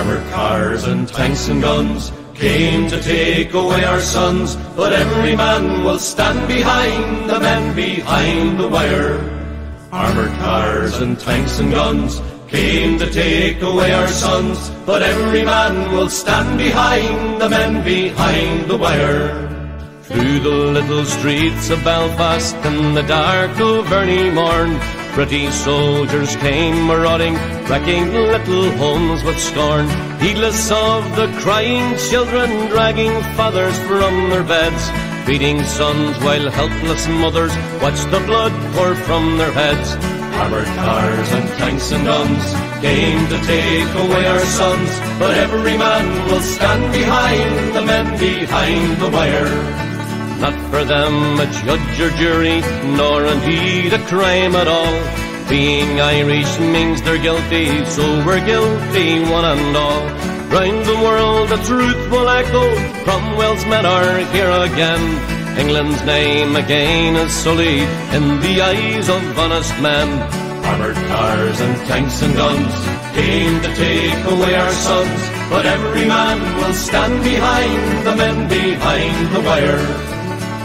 Armored cars and tanks and guns came to take away our sons, but every man will stand behind the men behind the wire. Armored cars and tanks and guns came to take away our sons, but every man will stand behind the men behind the wire. Through the little streets of Belfast in the dark of early morn, British soldiers came marauding, wrecking little homes with scorn, heedless of the crying children, dragging fathers from their beds, feeding sons while helpless mothers watched the blood pour from their heads. Armored cars and tanks and guns came to take away our sons, but every man will stand behind the men behind the wire. Not for them a judge or jury, nor indeed a crime at all. Being Irish means they're guilty, so we're guilty one and all. Round the world the truth will echo, Cromwell's men are here again. England's name again is sullied in the eyes of honest men. Armored cars and tanks and guns came to take away our sons, but every man will stand behind the men behind the wire.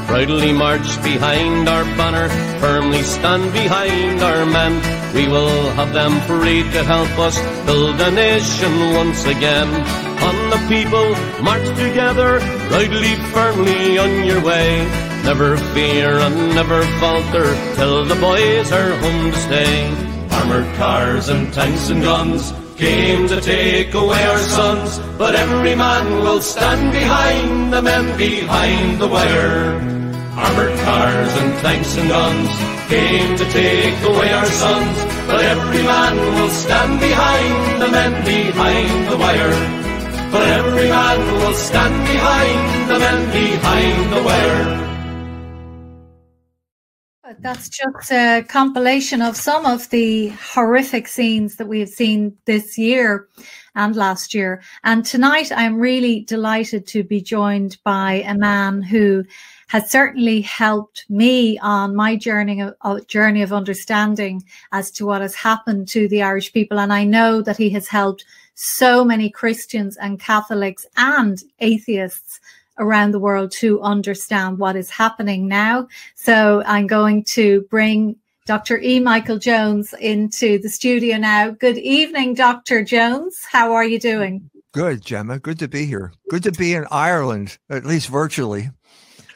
Proudly march behind our banner, firmly stand behind our men. We will have them free to help us build a nation once again. On the people, march together, proudly, firmly on your way. Never fear and never falter till the boys are home to stay. Armored cars and tanks and guns came to take away our sons, but every man will stand behind the men behind the wire. Armored cars and tanks and guns came to take away our sons, but every man will stand behind the men behind the wire. But every man will stand behind the men behind the wire. That's just a compilation of some of the horrific scenes that we have seen this year and last year. And tonight I'm really delighted to be joined by a man who has certainly helped me on my journey of, journey of understanding as to what has happened to the Irish people. And I know that he has helped so many Christians and Catholics and atheists around the world to understand what is happening now. So I'm going to bring Dr. E. Michael Jones into the studio now. Good evening, Dr. Jones. How are you doing? Good, Gemma. Good to be here. Good to be in Ireland, at least virtually.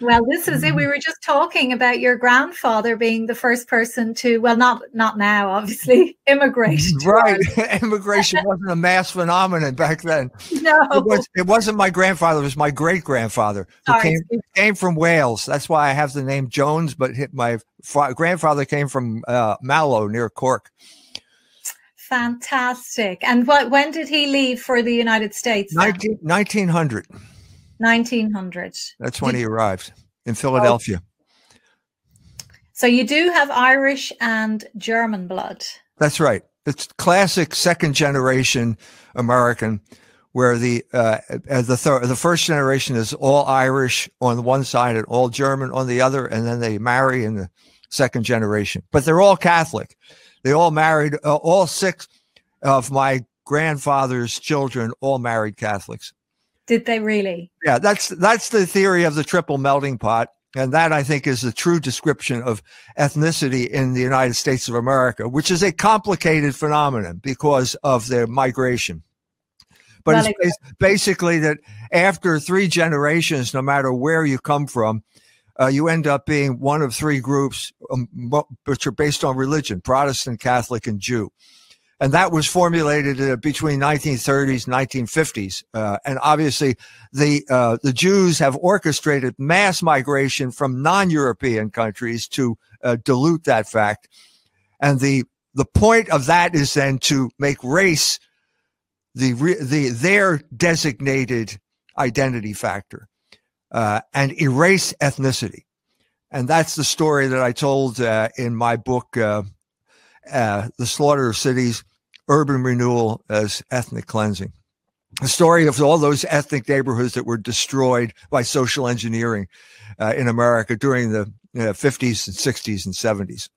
Well, this is it. We were just talking about your grandfather being the first person to, well, not not now, obviously, immigrate. Right, immigration wasn't a mass phenomenon back then. No, it, was, it wasn't my grandfather. It was my great grandfather who came came from Wales. That's why I have the name Jones. But my fa- grandfather came from uh, Mallow near Cork. Fantastic. And what? When did he leave for the United States? 19, 1900. 1900. That's when Did, he arrived in Philadelphia. Oh. So you do have Irish and German blood. That's right. It's classic second generation American, where the uh, the third, the first generation is all Irish on one side and all German on the other, and then they marry in the second generation. But they're all Catholic. They all married. Uh, all six of my grandfather's children all married Catholics. Did they really? Yeah, that's that's the theory of the triple melting pot. And that I think is the true description of ethnicity in the United States of America, which is a complicated phenomenon because of their migration. But well, it's basically that after three generations, no matter where you come from, uh, you end up being one of three groups um, which are based on religion Protestant, Catholic, and Jew and that was formulated uh, between 1930s and 1950s. Uh, and obviously, the uh, the Jews have orchestrated mass migration from non-European countries to uh, dilute that fact. And the the point of that is then to make race the the their designated identity factor uh, and erase ethnicity. And that's the story that I told uh, in my book. Uh, the slaughter of cities urban renewal as ethnic cleansing. The story of all those ethnic neighborhoods that were destroyed by social engineering uh, in America during the 50s and 60s and 70s.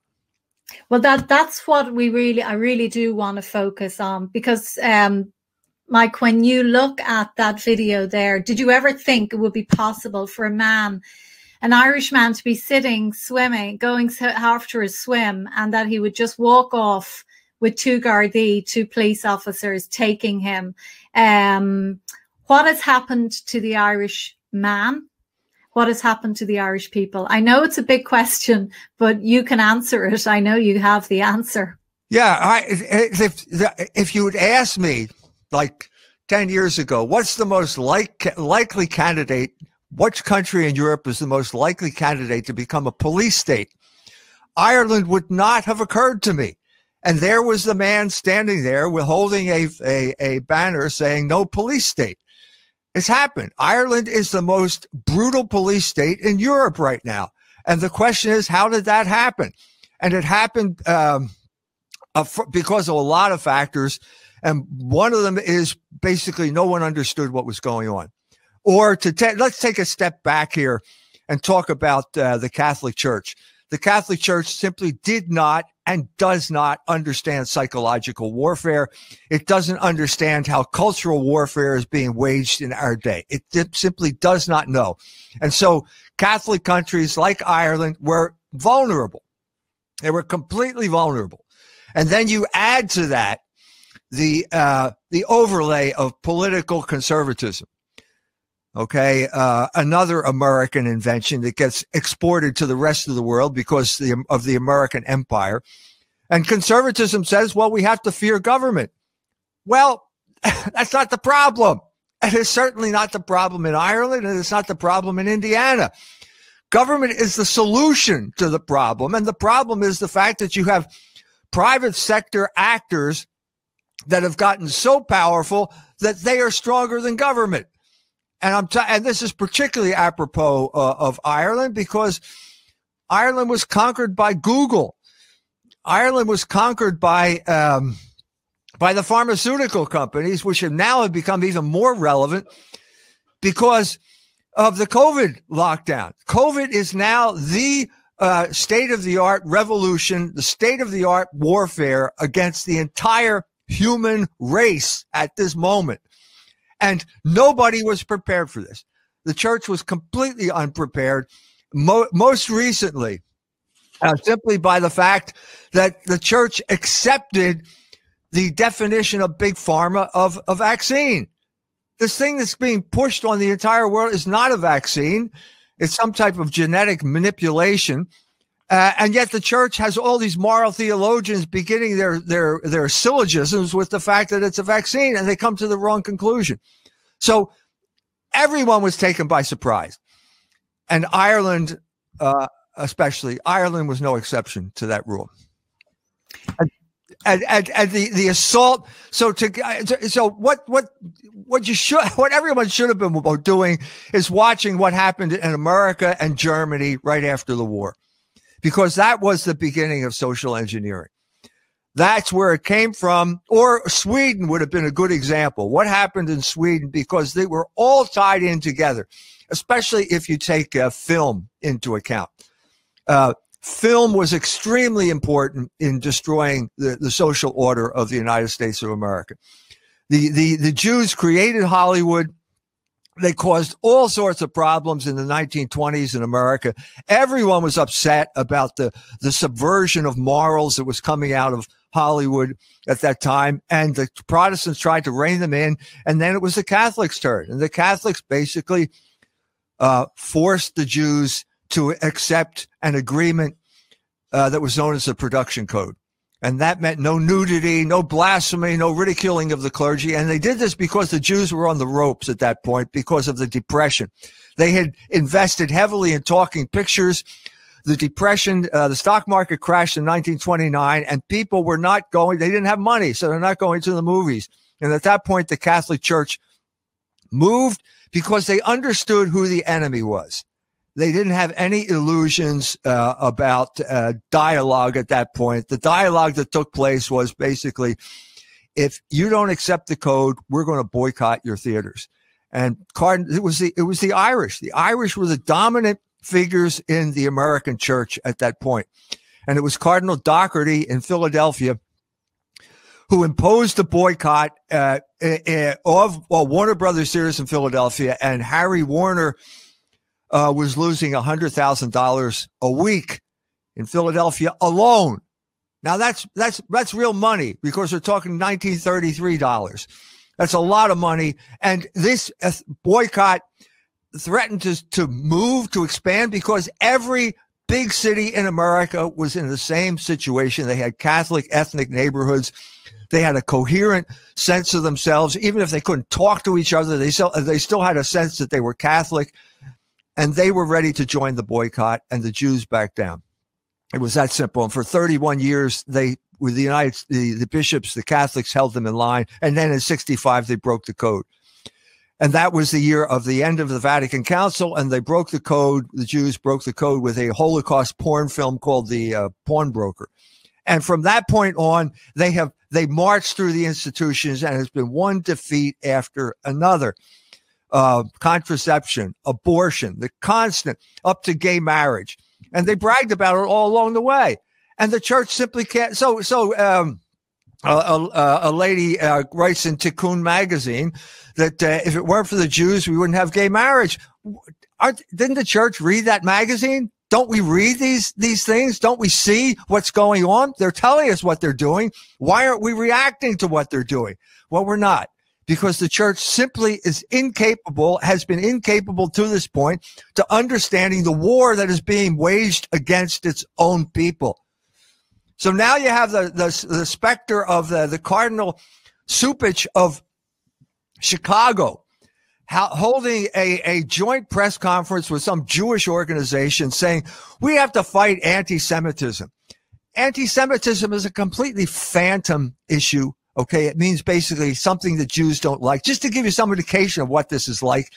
Well, that that's what we really, I really do want to focus on because um, Mike, when you look at that video there, did you ever think it would be possible for a man, an Irish man, to be sitting, swimming, going after a swim, and that he would just walk off with two Gardaí, two police officers taking him? Um, what has happened to the Irish man? What has happened to the Irish people? I know it's a big question, but you can answer it. I know you have the answer. Yeah, I, if if you would ask me like ten years ago, what's the most like, likely candidate? Which country in Europe is the most likely candidate to become a police state? Ireland would not have occurred to me. And there was the man standing there with holding a, a, a banner saying no police state. It's happened. Ireland is the most brutal police state in Europe right now. And the question is, how did that happen? And it happened um, because of a lot of factors. And one of them is basically no one understood what was going on. Or to ta- let's take a step back here and talk about uh, the Catholic Church. The Catholic Church simply did not and does not understand psychological warfare. It doesn't understand how cultural warfare is being waged in our day. It simply does not know. And so Catholic countries like Ireland were vulnerable. They were completely vulnerable. And then you add to that the, uh, the overlay of political conservatism. Okay. Uh, another American invention that gets exported to the rest of the world because the, of the American empire. And conservatism says, well, we have to fear government. Well, that's not the problem. And it's certainly not the problem in Ireland, and it's not the problem in Indiana. Government is the solution to the problem. And the problem is the fact that you have private sector actors that have gotten so powerful that they are stronger than government and I'm t- and this is particularly apropos uh, of Ireland because Ireland was conquered by Google. Ireland was conquered by um, by the pharmaceutical companies, which have now have become even more relevant because of the COVID lockdown. COVID is now the uh, state of the art revolution, the state of the art warfare against the entire human race at this moment. And nobody was prepared for this. The church was completely unprepared. Mo- most recently, uh, simply by the fact that the church accepted the definition of big pharma of a vaccine. This thing that's being pushed on the entire world is not a vaccine. It's some type of genetic manipulation. Uh, and yet the church has all these moral theologians beginning their, their, their syllogisms with the fact that it's a vaccine and they come to the wrong conclusion. So everyone was taken by surprise. And Ireland, uh, especially, Ireland was no exception to that rule. And, and, and, and, the, the assault. So to so what what what you should what everyone should have been doing is watching what happened in America and Germany right after the war, because that was the beginning of social engineering. That's where it came from. Or Sweden would have been a good example. What happened in Sweden? Because they were all tied in together, especially if you take uh, film into account. Uh, film was extremely important in destroying the, the social order of the United States of America. The, the, the Jews created Hollywood. They caused all sorts of problems in the 1920s in America. Everyone was upset about the, the subversion of morals that was coming out of Hollywood at that time. And the Protestants tried to rein them in. And then it was the Catholics' turn. And the Catholics basically uh, forced the Jews to accept an agreement uh, that was known as the production code. And that meant no nudity, no blasphemy, no ridiculing of the clergy. And they did this because the Jews were on the ropes at that point because of the depression. They had invested heavily in talking pictures the depression, uh, the stock market crashed in 1929 and people were not going, they didn't have money. So they're not going to the movies. And at that point, the Catholic Church moved because they understood who the enemy was. They didn't have any illusions uh, about uh, dialogue at that point. The dialogue that took place was basically, if you don't accept the code, we're going to boycott your theaters. And it was the it was the Irish. The Irish were the dominant figures in the American church at that point. And it was Cardinal Dougherty in Philadelphia who imposed the boycott uh, uh, of well, Warner Brothers Series in Philadelphia, and Harry Warner uh, was losing $100,000 a week in Philadelphia alone. Now that's that's that's real money because we're talking 1933 dollars. That's a lot of money, and this boycott threatened to to move to expand because every big city in America was in the same situation. They had Catholic ethnic neighborhoods. They had a coherent sense of themselves, even if they couldn't talk to each other. They still they still had a sense that they were Catholic, and they were ready to join the boycott. And the Jews backed down. It was that simple. And for 31 years, they, with the United, the, the bishops, the Catholics held them in line. And then in 65, they broke the code. And that was the year of the end of the Vatican Council. And they broke the code. The Jews broke the code with a Holocaust porn film called The uh, Pawnbroker. And from that point on, they have, they marched through the institutions and it's been one defeat after another. Uh, contraception, abortion, the constant up to gay marriage and they bragged about it all along the way. And the church simply can't. So, so um, a, a, a, lady uh, writes in Tikkun magazine that uh, if it weren't for the Jews, we wouldn't have gay marriage. Aren't, didn't the church read that magazine? Don't we read these these things? Don't we see what's going on? They're telling us what they're doing. Why aren't we reacting to what they're doing? Well, we're not because the church simply is incapable, has been incapable to this point to understanding the war that is being waged against its own people. So now you have the, the, the specter of the, the Cardinal Cupich of Chicago holding a, a joint press conference with some Jewish organization saying, we have to fight anti Semitism. Anti Semitism is a completely phantom issue Okay. It means basically something that Jews don't like. Just to give you some indication of what this is like,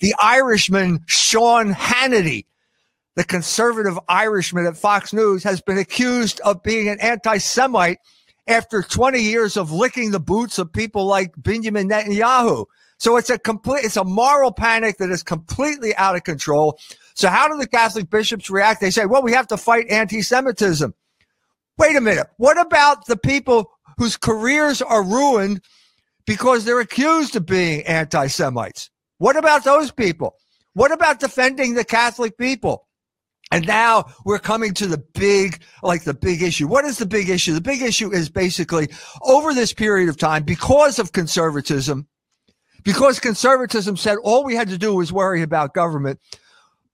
the Irishman Sean Hannity, the conservative Irishman at Fox News, has been accused of being an anti Semite after 20 years of licking the boots of people like Benjamin Netanyahu. So it's a complete, it's a moral panic that is completely out of control. So how do the Catholic bishops react? They say, well, we have to fight anti-Semitism. Wait a minute. What about the people whose careers are ruined because they're accused of being anti Semites. What about those people? What about defending the Catholic people? And now we're coming to the big, like the big issue. What is the big issue? The big issue is basically over this period of time, because of conservatism, because conservatism said all we had to do was worry about government.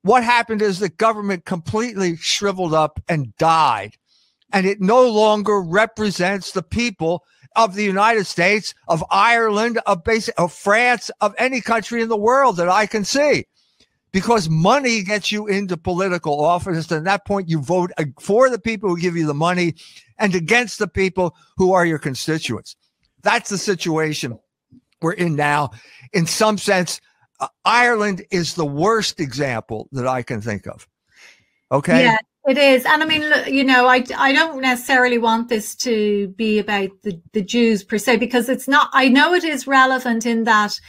What happened is the government completely shriveled up and died and it no longer represents the people of the United States, of Ireland, of basic, of France, of any country in the world that I can see. Because money gets you into political office. And at that point, you vote for the people who give you the money and against the people who are your constituents. That's the situation we're in now. In some sense, uh, Ireland is the worst example that I can think of. Okay. Yeah, it is. And I mean, you know, I, I don't necessarily want this to be about the, the Jews per se, because it's not, I know it is relevant in that,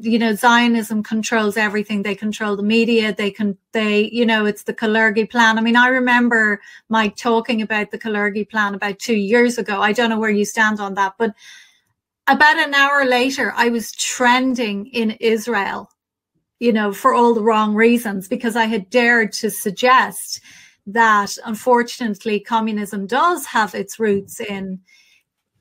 you know, Zionism controls everything. They control the media. They can, they, you know, it's the Kalergi plan. I mean, I remember Mike talking about the Kalergi plan about two years ago. I don't know where you stand on that, but about an hour later, I was trending in Israel you know, for all the wrong reasons, because I had dared to suggest that unfortunately communism does have its roots in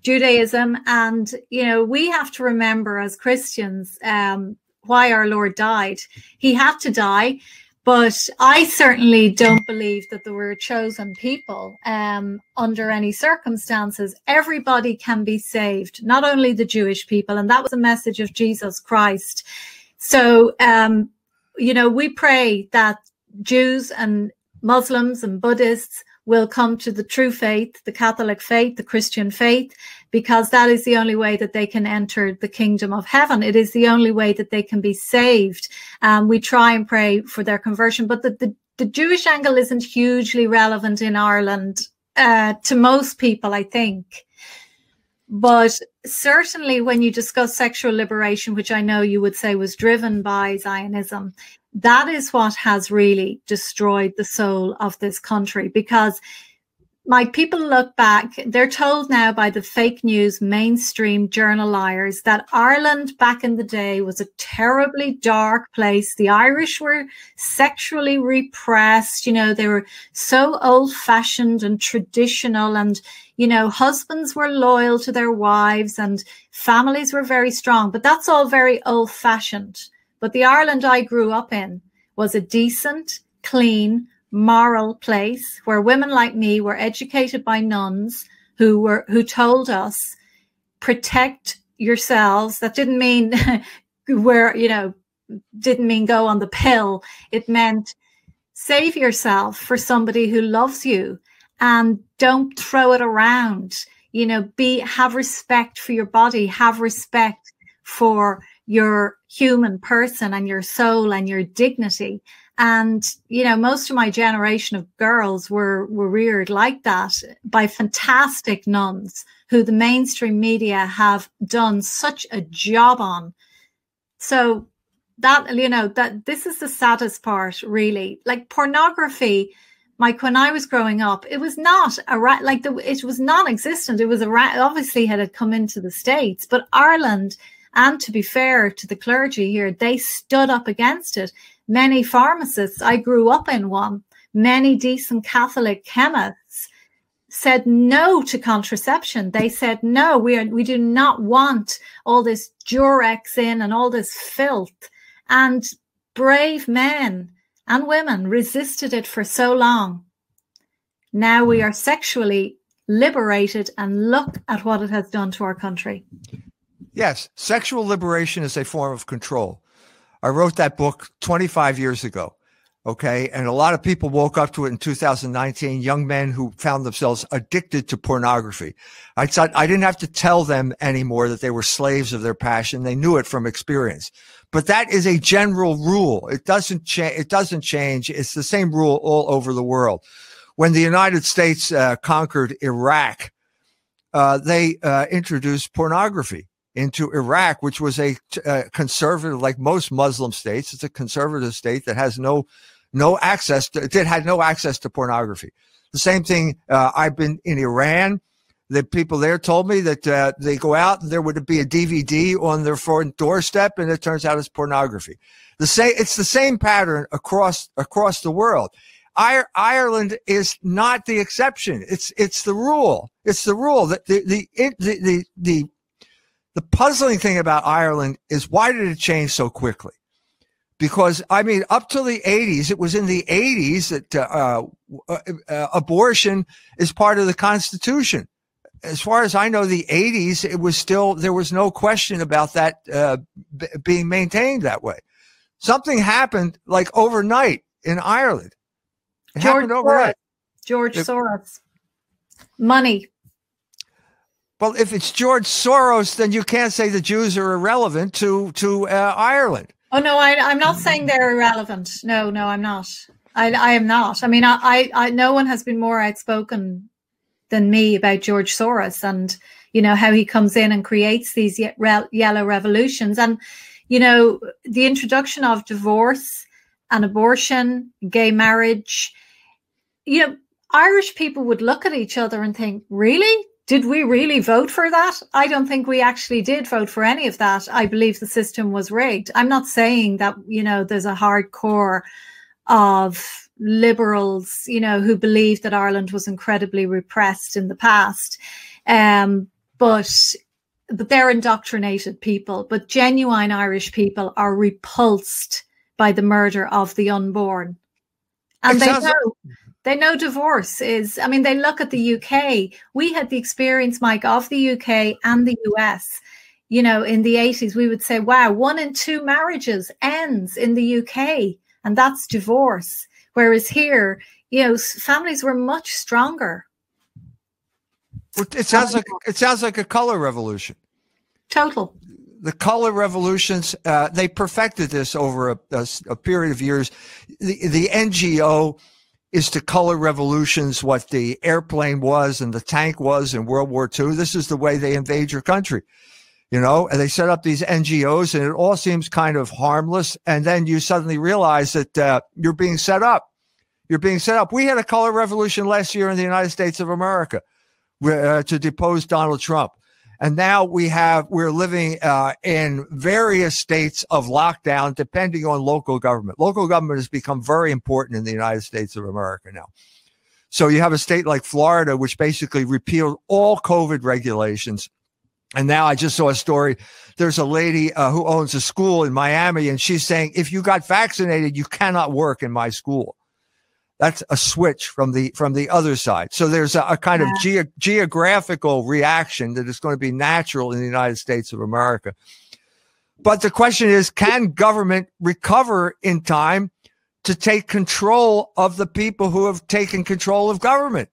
Judaism. And, you know, we have to remember as Christians um, why our Lord died. He had to die. But I certainly don't believe that there were chosen people um, under any circumstances. Everybody can be saved, not only the Jewish people. And that was a message of Jesus Christ. So, um, you know, we pray that Jews and Muslims and Buddhists will come to the true faith, the Catholic faith, the Christian faith, because that is the only way that they can enter the kingdom of heaven. It is the only way that they can be saved. Um, we try and pray for their conversion, but the, the, the Jewish angle isn't hugely relevant in Ireland uh, to most people, I think. But certainly, when you discuss sexual liberation, which I know you would say was driven by Zionism, that is what has really destroyed the soul of this country because Mike, people look back, they're told now by the fake news mainstream journal liars that Ireland back in the day was a terribly dark place. The Irish were sexually repressed. You know, they were so old fashioned and traditional and, you know, husbands were loyal to their wives and families were very strong. But that's all very old fashioned. But the Ireland I grew up in was a decent, clean, moral place where women like me were educated by nuns who were who told us protect yourselves. That didn't mean where you know didn't mean go on the pill. It meant save yourself for somebody who loves you and don't throw it around. You know be have respect for your body have respect for your human person and your soul and your dignity and you know most of my generation of girls were were reared like that by fantastic nuns who the mainstream media have done such a job on. So that you know that this is the saddest part really. Like pornography like when I was growing up, it was not a like the it was non-existent. It was a right obviously had come into the states, but Ireland, and to be fair to the clergy here, they stood up against it many pharmacists, I grew up in one, many decent Catholic chemists said no to contraception. They said, no, we, are, we do not want all this Durex in and all this filth. And brave men and women resisted it for so long. Now we are sexually liberated and look at what it has done to our country. Yes, sexual liberation is a form of control. I wrote that book 25 years ago. Okay. And a lot of people woke up to it in 2019, young men who found themselves addicted to pornography. I I didn't have to tell them anymore that they were slaves of their passion. They knew it from experience. But that is a general rule. It doesn't change. It doesn't change. It's the same rule all over the world. When the United States uh, conquered Iraq, uh, they uh, introduced pornography into Iraq, which was a, a, conservative, like most Muslim states. It's a conservative state that has no no access to it had no access to pornography. The same thing. Uh, I've been in Iran. The people there told me that uh, they go out and there would be a DVD on their front doorstep, and it turns out it's pornography. The same. It's the same pattern across across the world. Ireland is not the exception. It's it's the rule. It's the rule that the the the the, the the puzzling thing about Ireland is why did it change so quickly? Because I mean, up to the 80s, it was in the 80s that uh, uh, uh, abortion is part of the Constitution. As far as I know, the 80s, it was still there was no question about that uh, b- being maintained that way. Something happened like overnight in Ireland. It George Soros. George it, Soros. Money well, if it's George Soros, then you can't say the Jews are irrelevant to to uh, Ireland. Oh no, I, am not saying they're irrelevant. No, no, I'm not. I, I am not. I mean, I, I, I, no one has been more outspoken than me about George Soros and you know how he comes in and creates these ye- re- yellow revolutions and you know the introduction of divorce and abortion, gay marriage. You know, Irish people would look at each other and think, really? Did we really vote for that? I don't think we actually did vote for any of that. I believe the system was rigged. I'm not saying that, you know, there's a hardcore of liberals, you know, who believe that Ireland was incredibly repressed in the past. Um, but but they're indoctrinated people. But genuine Irish people are repulsed by the murder of the unborn. And they know they know divorce is, I mean, they look at the UK. We had the experience, Mike, of the UK and the US. You know, in the 80s, we would say, wow, one in two marriages ends in the UK, and that's divorce. Whereas here, you know, families were much stronger. It sounds like it sounds like a color revolution. Total. The color revolutions, uh, they perfected this over a, a, a period of years. The, the NGO is to color revolutions what the airplane was and the tank was in World War II. This is the way they invade your country. You know, and they set up these NGOs and it all seems kind of harmless. And then you suddenly realize that uh, you're being set up. You're being set up. We had a color revolution last year in the United States of America uh, to depose Donald Trump. And now we have, we're living uh, in various states of lockdown depending on local government. Local government has become very important in the United States of America now. So you have a state like Florida, which basically repealed all COVID regulations. And now I just saw a story. There's a lady uh, who owns a school in Miami, and she's saying, if you got vaccinated, you cannot work in my school. That's a switch from the from the other side. So there's a, a kind of ge- geographical reaction that is going to be natural in the United States of America. But the question is, can government recover in time to take control of the people who have taken control of government?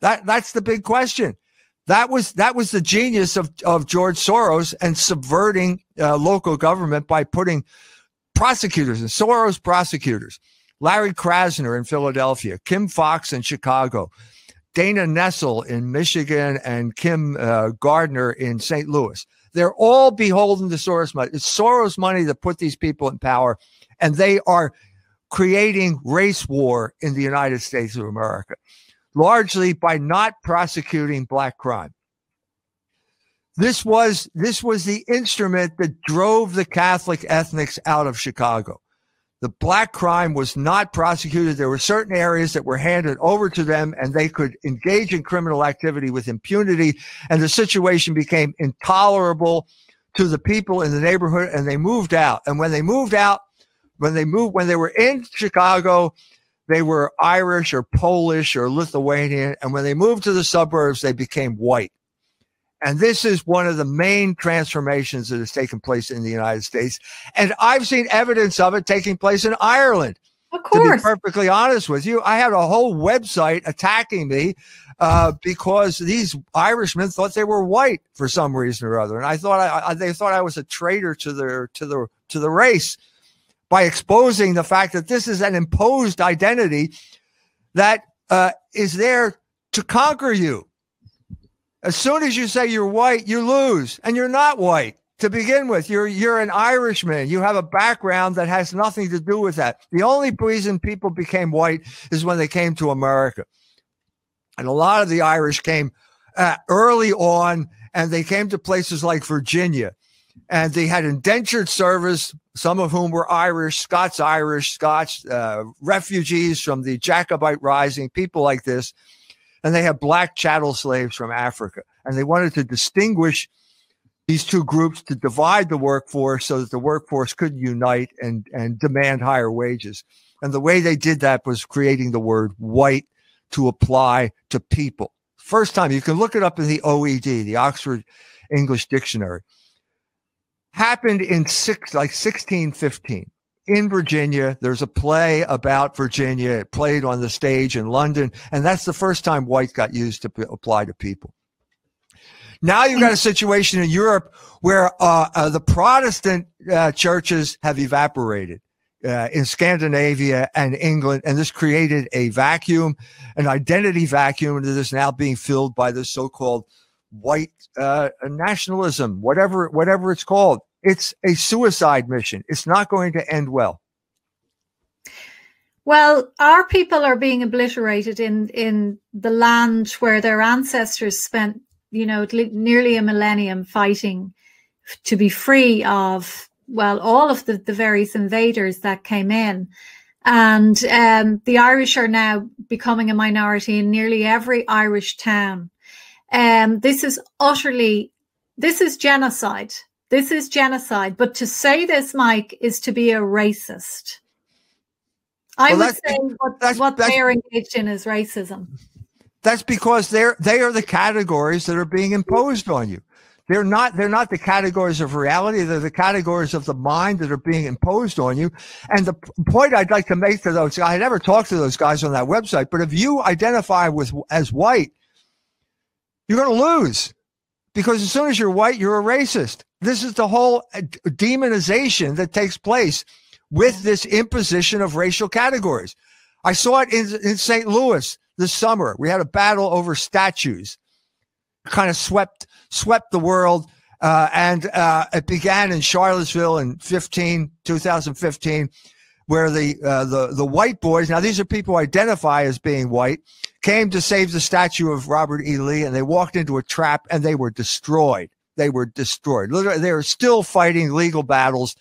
That that's the big question. That was that was the genius of of George Soros and subverting uh, local government by putting prosecutors and Soros prosecutors Larry Krasner in Philadelphia, Kim Foxx in Chicago, Dana Nessel in Michigan, and Kim uh, Gardner in St. Louis. They're all beholden to Soros money. It's Soros money that put these people in power, and they are creating race war in the United States of America, largely by not prosecuting black crime. This was this was the instrument that drove the Catholic ethnics out of Chicago. The black crime was not prosecuted. There were certain areas that were handed over to them and they could engage in criminal activity with impunity. And the situation became intolerable to the people in the neighborhood and they moved out. And when they moved out, when they moved, when they were in Chicago, they were Irish or Polish or Lithuanian. And when they moved to the suburbs, they became white. And this is one of the main transformations that has taken place in the United States. And I've seen evidence of it taking place in Ireland. Of course. To be perfectly honest with you, I had a whole website attacking me uh, because these Irishmen thought they were white for some reason or other, and I thought I, I, they thought I was a traitor to their to the to the race by exposing the fact that this is an imposed identity that uh, is there to conquer you. As soon as you say you're white, you lose, and you're not white to begin with. You're you're an Irishman. You have a background that has nothing to do with that. The only reason people became white is when they came to America, and a lot of the Irish came uh, early on, and they came to places like Virginia, and they had indentured service. Some of whom were Irish, Scots Irish, Scots uh, refugees from the Jacobite Rising, people like this and they have black chattel slaves from Africa. And they wanted to distinguish these two groups to divide the workforce so that the workforce could unite and, and demand higher wages. And the way they did that was creating the word white to apply to people. First time you can look it up in the OED, the Oxford English Dictionary. Happened in six, like 1615 in Virginia. There's a play about Virginia. It played on the stage in London. And that's the first time white got used to p- apply to people. Now you've got a situation in Europe where uh, uh, the Protestant uh, churches have evaporated. Uh, in Scandinavia and England, and this created a vacuum, an identity vacuum that is now being filled by the so-called white uh, nationalism, whatever whatever it's called it's a suicide mission. It's not going to end well. Well, our people are being obliterated in in the land where their ancestors spent, you know, nearly a millennium fighting to be free of well all of the, the various invaders that came in. And um, the Irish are now becoming a minority in nearly every Irish town. Um, this is utterly, this is genocide. This is genocide. But to say this, Mike, is to be a racist. I well, would say what, that's, what that's, they're engaged in is racism. That's because they're they are the categories that are being imposed on you. They're not they're not the categories of reality. They're the categories of the mind that are being imposed on you. And the point I'd like to make to those guys I never talked to those guys on that website, but if you identify with as white, you're going to lose because as soon as you're white, you're a racist. This is the whole uh, demonization that takes place with this imposition of racial categories. I saw it in, in St. Louis this summer. We had a battle over statues, kind of swept swept the world. Uh, and uh, it began in Charlottesville in 15, 2015 where the uh, the the white boys now these are people who identify as being white came to save the statue of Robert E. Lee and they walked into a trap and they were destroyed. They were destroyed. Literally, they are still fighting legal battles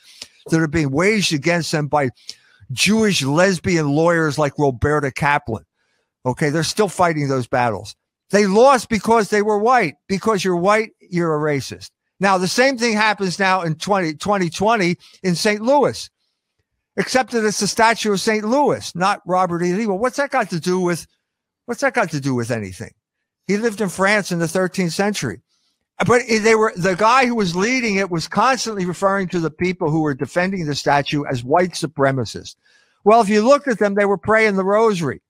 that are being waged against them by Jewish lesbian lawyers like Roberta Kaplan. Okay, they're still fighting those battles. They lost because they were white. Because you're white, you're a racist. Now, the same thing happens now in 20, 2020 in St. Louis, except that it's the statue of St. Louis, not Robert E. Lee. Well, what's that got to do with what's that got to do with anything? He lived in France in the 13th century. But they were the guy who was leading it was constantly referring to the people who were defending the statue as white supremacists. Well, if you looked at them, they were praying the rosary.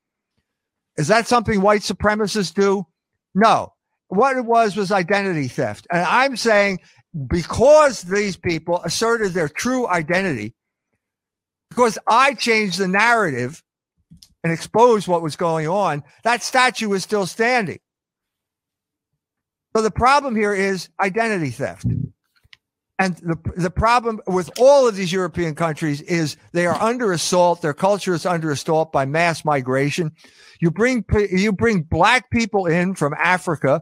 Is that something white supremacists do? No. What it was was identity theft. And I'm saying because these people asserted their true identity, because I changed the narrative and exposed what was going on, that statue is still standing. So the problem here is identity theft. And the, the problem with all of these European countries is they are under assault. Their culture is under assault by mass migration. You bring, you bring black people in from Africa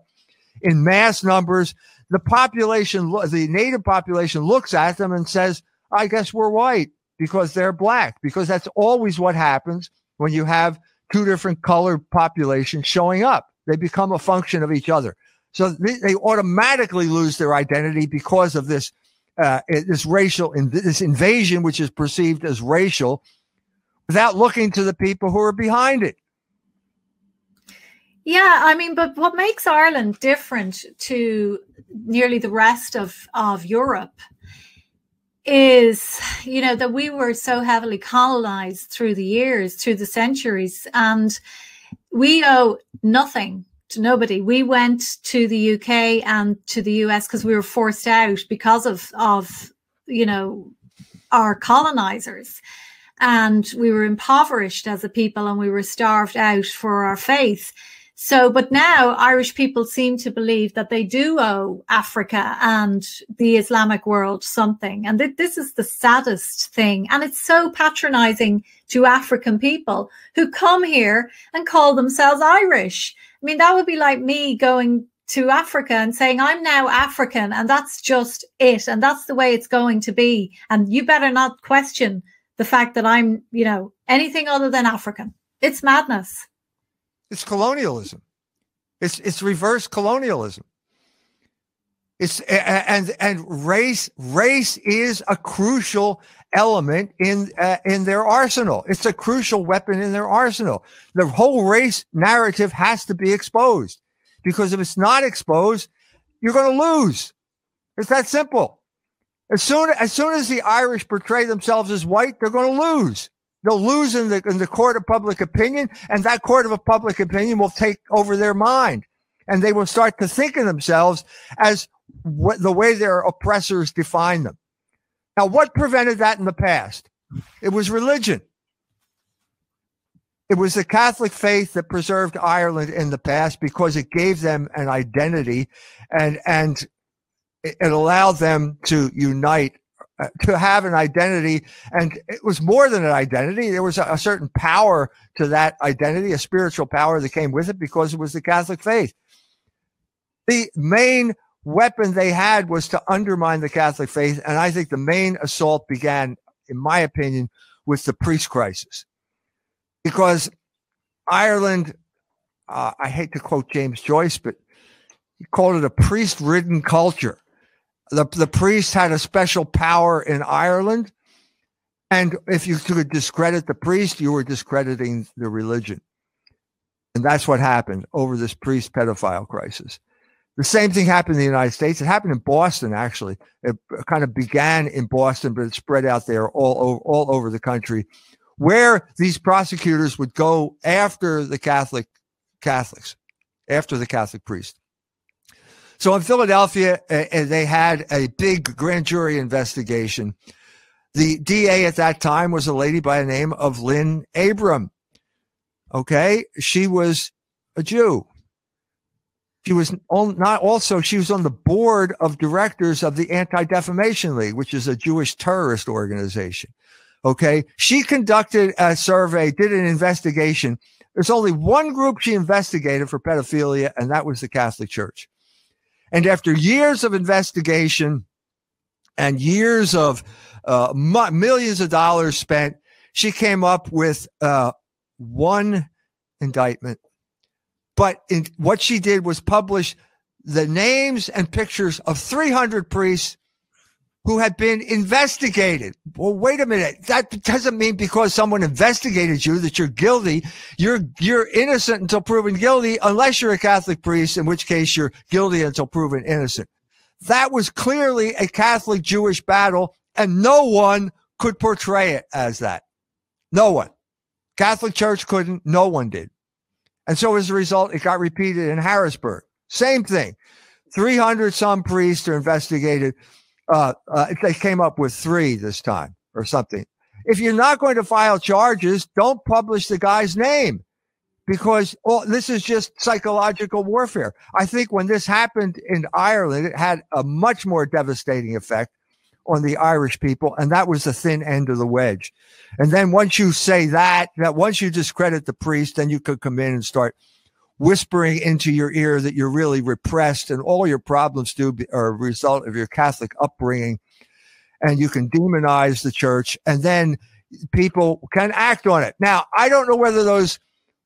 in mass numbers. The population, the native population looks at them and says, I guess we're white because they're black, because that's always what happens when you have two different colored populations showing up. They become a function of each other. So they, they automatically lose their identity because of this uh, this racial in, this invasion, which is perceived as racial, without looking to the people who are behind it. Yeah, I mean, but what makes Ireland different to nearly the rest of, of Europe is, you know, that we were so heavily colonized through the years, through the centuries, and we owe nothing to nobody. We went to the UK and to the US because we were forced out because of of you know our colonizers. And we were impoverished as a people and we were starved out for our faith. So, but now Irish people seem to believe that they do owe Africa and the Islamic world something. And th- this is the saddest thing. And it's so patronizing to African people who come here and call themselves Irish. I mean, that would be like me going to Africa and saying, I'm now African and that's just it. And that's the way it's going to be. And you better not question the fact that I'm, you know, anything other than African. It's madness. It's colonialism. It's it's reverse colonialism. It's and and race race is a crucial element in uh, in their arsenal. It's a crucial weapon in their arsenal. The whole race narrative has to be exposed because if it's not exposed, you're going to lose. It's that simple. As soon as soon as the Irish portray themselves as white, they're going to lose. They'll lose in the in the court of public opinion, and that court of public opinion will take over their mind, and they will start to think of themselves as what, the way their oppressors define them. Now, what prevented that in the past? It was religion. It was the Catholic faith that preserved Ireland in the past because it gave them an identity and, and it allowed them to unite, to have an identity. And it was more than an identity. There was a, a certain power to that identity, a spiritual power that came with it because it was the Catholic faith. The main weapon they had was to undermine the Catholic faith. And I think the main assault began, in my opinion, with the priest crisis. Because Ireland, uh, I hate to quote James Joyce, but he called it a priest ridden culture. The, the priest had a special power in Ireland. And if you could discredit the priest, you were discrediting the religion. And that's what happened over this priest pedophile crisis. The same thing happened in the United States. It happened in Boston, actually. It kind of began in Boston, but it spread out there all over, all over the country, where these prosecutors would go after the Catholic Catholics, after the Catholic priest. So in Philadelphia, uh, they had a big grand jury investigation. The DA at that time was a lady by the name of Lynn Abraham. Okay, she was a Jew. She was not also, she was on the board of directors of the Anti Defamation League, which is a Jewish terrorist organization. Okay. She conducted a survey, did an investigation. There's only one group she investigated for pedophilia, and that was the Catholic Church. And after years of investigation and years of uh, millions of dollars spent, she came up with uh, one indictment. But in, what she did was publish the names and pictures of 300 priests who had been investigated. Well, wait a minute. That doesn't mean because someone investigated you that you're guilty. You're you're innocent until proven guilty, unless you're a Catholic priest, in which case you're guilty until proven innocent. That was clearly a Catholic Jewish battle, and no one could portray it as that. No one. Catholic Church couldn't, no one did. And so as a result, it got repeated in Harrisburg. Same thing. 300 some priests are investigated. Uh, uh, they came up with three this time or something. If you're not going to file charges, don't publish the guy's name because oh, this is just psychological warfare. I think when this happened in Ireland, it had a much more devastating effect on the Irish people, and that was the thin end of the wedge. And then once you say that, that once you discredit the priest, then you could come in and start whispering into your ear that you're really repressed and all your problems do be, are a result of your Catholic upbringing. And you can demonize the church, and then people can act on it. Now, I don't know whether those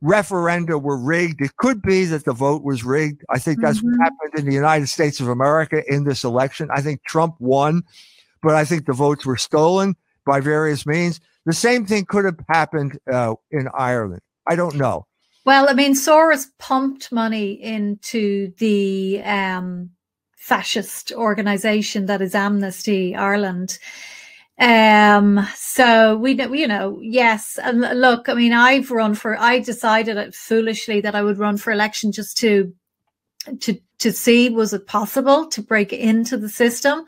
referenda were rigged. It could be that the vote was rigged. I think that's mm-hmm. what happened in the United States of America in this election. I think Trump won, but I think the votes were stolen by various means. The same thing could have happened uh, in Ireland. I don't know. Well, I mean, Soros pumped money into the um, fascist organization that is Amnesty Ireland. Um, so we, you know, yes. And look, I mean, I've run for, I decided foolishly that I would run for election just to, to, to see was it possible to break into the system.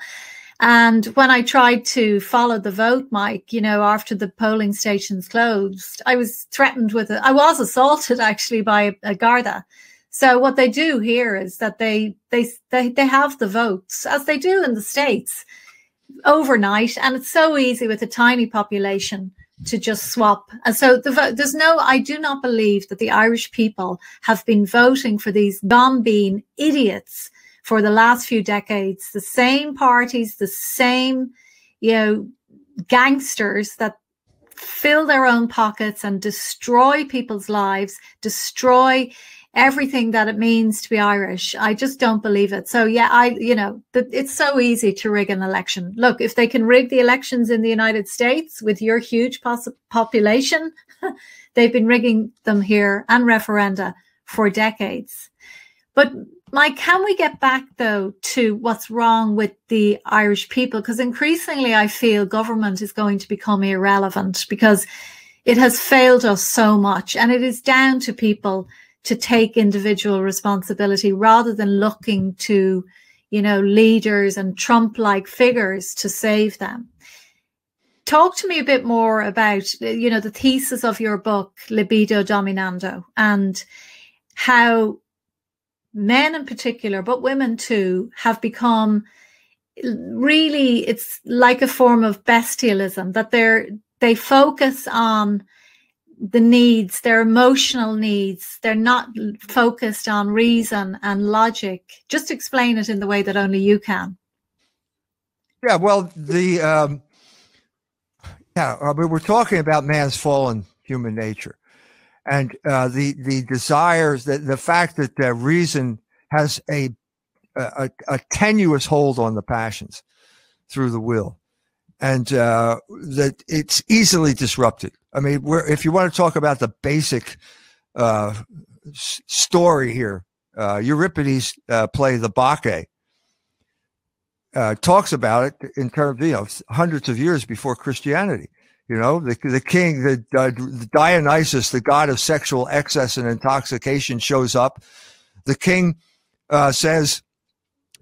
And when I tried to follow the vote, Mike, you know, after the polling stations closed, I was threatened with it. I was assaulted actually by a, Garda. So what they do here is that they, they they they have the votes as they do in the states overnight, and it's so easy with a tiny population to just swap. And so the vote, there's no, I do not believe that the Irish people have been voting for these gombeen idiots for the last few decades, the same parties, the same, you know, gangsters that fill their own pockets and destroy people's lives, destroy everything that it means to be Irish. I just don't believe it. So yeah, I you know, it's so easy to rig an election. Look, if they can rig the elections in the United States with your huge population, they've been rigging them here and referenda for decades. But Mike, can we get back though to what's wrong with the Irish people? Because increasingly I feel government is going to become irrelevant because it has failed us so much. And it is down to people to take individual responsibility rather than looking to, you know, leaders and Trump like figures to save them. Talk to me a bit more about, you know, the thesis of your book, Libido Dominandi, and how men in particular, but women too, have become really it's like a form of bestialism that they're they focus on the needs their emotional needs. They're not focused on reason and logic. Just explain it in the way that only you can. Yeah well the um yeah I mean, we're talking about man's fallen human nature and uh, the the desires that the fact that the reason has a, a, a tenuous hold on the passions through the will, and uh, that it's easily disrupted. I mean, if you want to talk about the basic uh, story here, uh, Euripides uh, play the Bacchae. Uh, talks about it in terms of you know hundreds of years before Christianity you know, the, the king, the, uh, Dionysus, the god of sexual excess and intoxication, shows up. The king uh, says,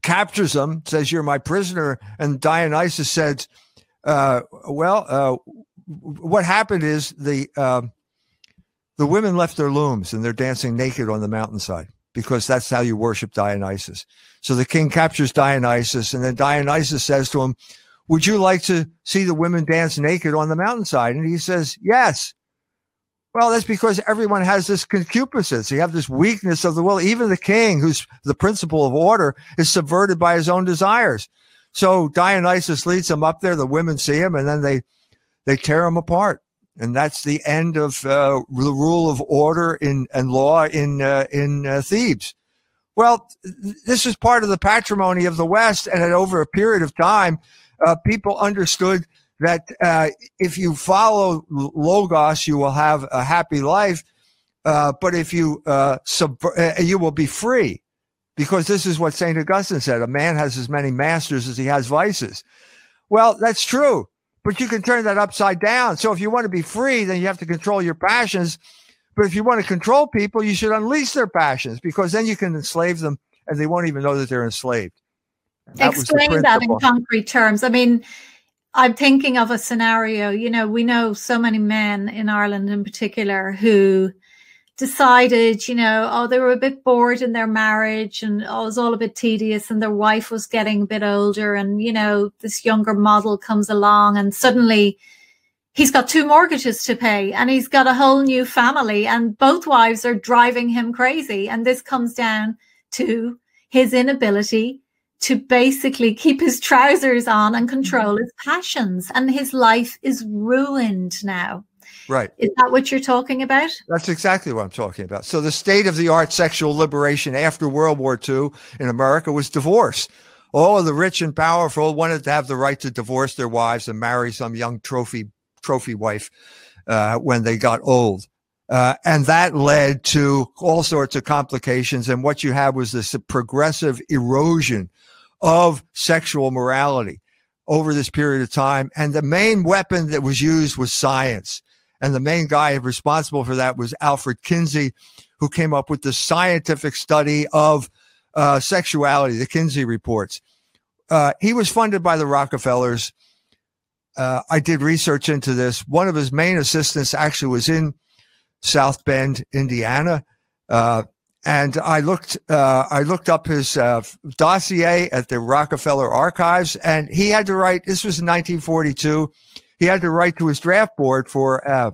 captures him, says, You're my prisoner. And Dionysus says, uh, Well, uh, what happened is the, um, the women left their looms and they're dancing naked on the mountainside because that's how you worship Dionysus. So the king captures Dionysus, and then Dionysus says to him, Would you like to see the women dance naked on the mountainside? And he says, Yes. Well, that's because everyone has this concupiscence. You have this weakness of the will. Even the king, who's the principle of order, is subverted by his own desires. So Dionysus leads them up there. The women see him, and then they they tear him apart. And that's the end of uh, the rule of order in and law in uh, in uh, Thebes. Well, this is part of the patrimony of the West, and over a period of time, uh, people understood that uh, if you follow logos, you will have a happy life. Uh, but if you uh, uh, you will be free, because this is what Saint Augustine said: a man has as many masters as he has vices. Well, that's true, but you can turn that upside down. So if you want to be free, then you have to control your passions. But if you want to control people, you should unleash their passions, because then you can enslave them, and they won't even know that they're enslaved. That Explain that in concrete terms. I mean, I'm thinking of a scenario, you know, we know so many men in Ireland in particular who decided, you know, oh, they were a bit bored in their marriage and oh, it was all a bit tedious and their wife was getting a bit older and, you know, this younger model comes along and suddenly he's got two mortgages to pay and he's got a whole new family and both wives are driving him crazy. And this comes down to his inability to basically keep his trousers on and control his passions. And his life is ruined now. Right. Is that what you're talking about? That's exactly what I'm talking about. So, the state of the art sexual liberation after World War II in America was divorce. All of the rich and powerful wanted to have the right to divorce their wives and marry some young trophy trophy wife uh, when they got old. Uh, and that led to all sorts of complications. And what you had was this progressive erosion of sexual morality over this period of time. And the main weapon that was used was science. And the main guy responsible for that was Alfred Kinsey, who came up with the scientific study of uh, sexuality, the Kinsey reports. Uh, he was funded by the Rockefellers. Uh, I did research into this. One of his main assistants actually was in South Bend, Indiana. And I looked uh, I looked up his uh, dossier at the Rockefeller Archives, and he had to write. This was in 1942. He had to write to his draft board for uh,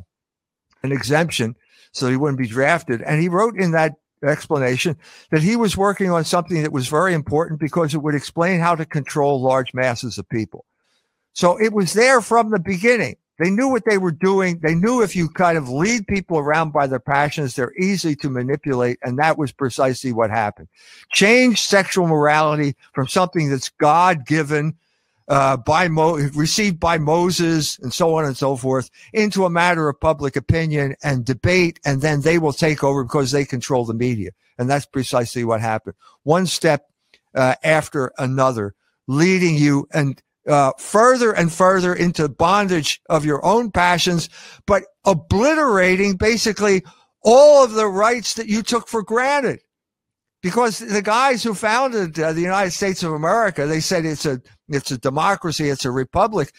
an exemption, so he wouldn't be drafted. And he wrote in that explanation that he was working on something that was very important because it would explain how to control large masses of people. So it was there from the beginning. They knew what they were doing. They knew if you kind of lead people around by their passions, they're easy to manipulate. And that was precisely what happened. Change sexual morality from something that's God given, uh, by Mo- received by Moses and so on and so forth into a matter of public opinion and debate. And then they will take over because they control the media. And that's precisely what happened. One step uh, after another, leading you and uh, further and further into bondage of your own passions, but obliterating basically all of the rights that you took for granted. Because the guys who founded uh, the United States of America, they said it's a it's a democracy, it's a republic.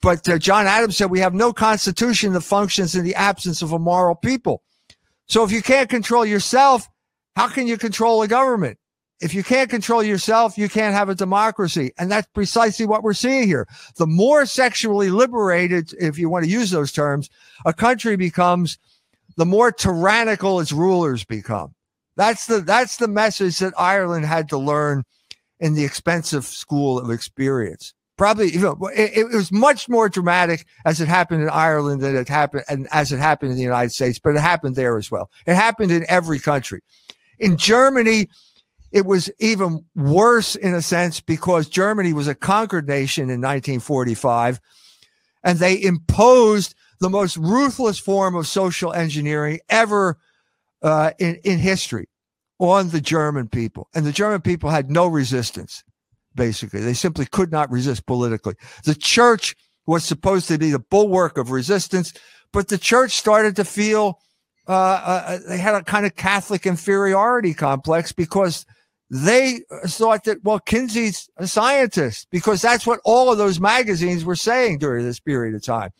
But uh, John Adams said we have no constitution that functions in the absence of a moral people. So if you can't control yourself, how can you control a government? If you can't control yourself, you can't have a democracy. And that's precisely what we're seeing here. The more sexually liberated, if you want to use those terms, a country becomes, the more tyrannical its rulers become. That's the, that's the message that Ireland had to learn in the expensive school of experience. Probably, you know, it, it was much more dramatic as it happened in Ireland than it happened and as it happened in the United States, but it happened there as well. It happened in every country. In Germany, it was even worse in a sense because Germany was a conquered nation in 1945 and they imposed the most ruthless form of social engineering ever uh, in, in history on the German people. And the German people had no resistance, basically. They simply could not resist politically. The church was supposed to be the bulwark of resistance, but the church started to feel uh, uh, they had a kind of Catholic inferiority complex because they thought that, well, Kinsey's a scientist because that's what all of those magazines were saying during this period of time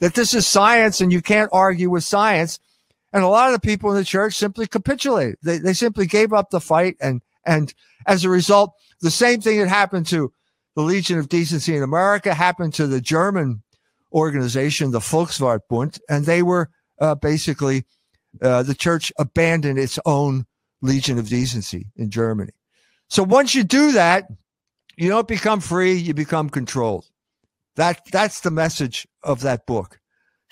that this is science and you can't argue with science. And a lot of the people in the church simply capitulated. They, they simply gave up the fight. And, and as a result, the same thing that happened to the Legion of Decency in America happened to the German organization, the Volkswartbund, and they were uh, basically uh, the church abandoned its own Legion of Decency in Germany. So once you do that, you don't become free; you become controlled. That that's the message of that book.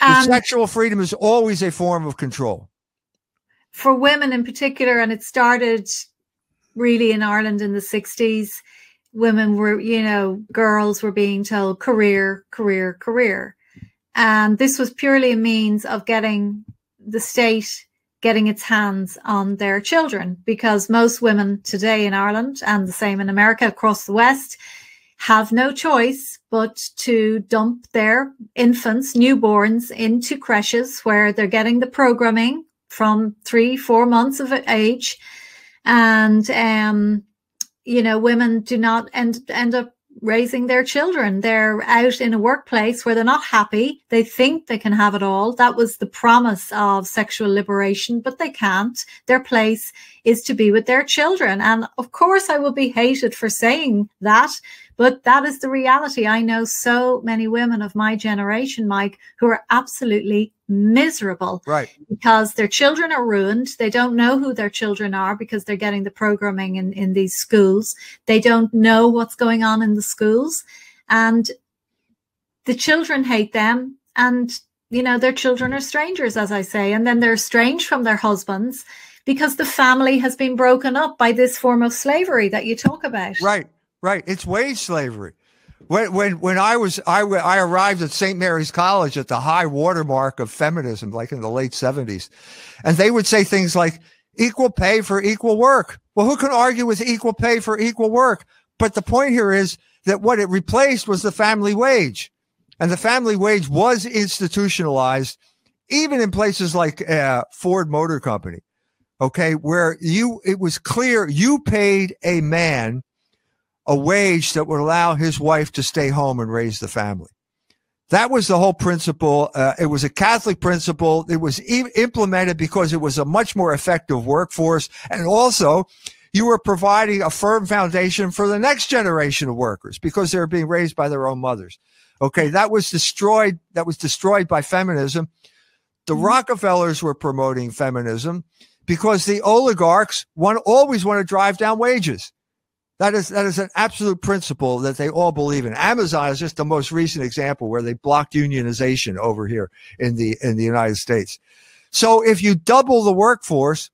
Um, sexual freedom is always a form of control for women in particular, and it started really in Ireland in the sixties women were, you know, girls were being told career, career, career. And this was purely a means of getting the state getting its hands on their children because most women today in Ireland and the same in America across the West have no choice but to dump their infants, newborns into creches where they're getting the programming from three, four months of age. And um, you know, women do not end end up raising their children. They're out in a workplace where they're not happy. They think they can have it all. That was the promise of sexual liberation, but they can't. Their place is to be with their children. And of course, I will be hated for saying that, but that is the reality. I know so many women of my generation, Mike, who are absolutely miserable. Right. Because their children are ruined. They don't know who their children are because they're getting the programming in, in these schools. They don't know what's going on in the schools. And the children hate them. And, you know, their children are strangers, as I say. And then they're estranged from their husbands because the family has been broken up by this form of slavery that you talk about. Right, right. It's wage slavery. When when when I was I I arrived at St. Mary's College at the high watermark of feminism, like in the late seventies, and they would say things like equal pay for equal work. Well, who can argue with equal pay for equal work? But the point here is that what it replaced was the family wage, and the family wage was institutionalized, even in places like uh, Ford Motor Company. Okay, where you it was clear you paid a man a wage that would allow his wife to stay home and raise the family. That was the whole principle. Uh, it was a Catholic principle. It was e- implemented because it was a much more effective workforce. And also, you were providing a firm foundation for the next generation of workers because they were being raised by their own mothers. Okay, that was destroyed. That was destroyed by feminism. The mm-hmm. Rockefellers were promoting feminism because the oligarchs want always want to drive down wages. That is that is an absolute principle that they all believe in. Amazon is just the most recent example where they blocked unionization over here in the in the United States. So if you double the workforce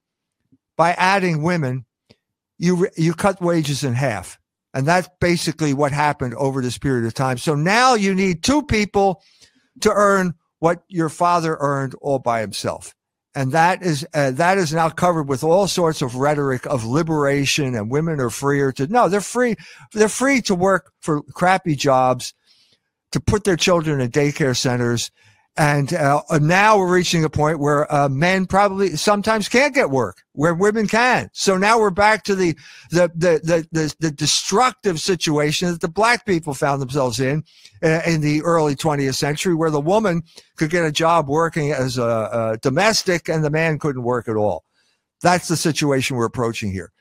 by adding women, you you cut wages in half. And that's basically what happened over this period of time. So now you need two people to earn what your father earned all by himself and that is uh, that is now covered with all sorts of rhetoric of liberation and women are freer to no they're free they're free to work for crappy jobs to put their children in daycare centers and uh, now we're reaching a point where uh, men probably sometimes can't get work where women can. So now we're back to the the the the, the, the destructive situation that the black people found themselves in uh, in the early 20th century, where the woman could get a job working as a, a domestic and the man couldn't work at all. That's the situation we're approaching here.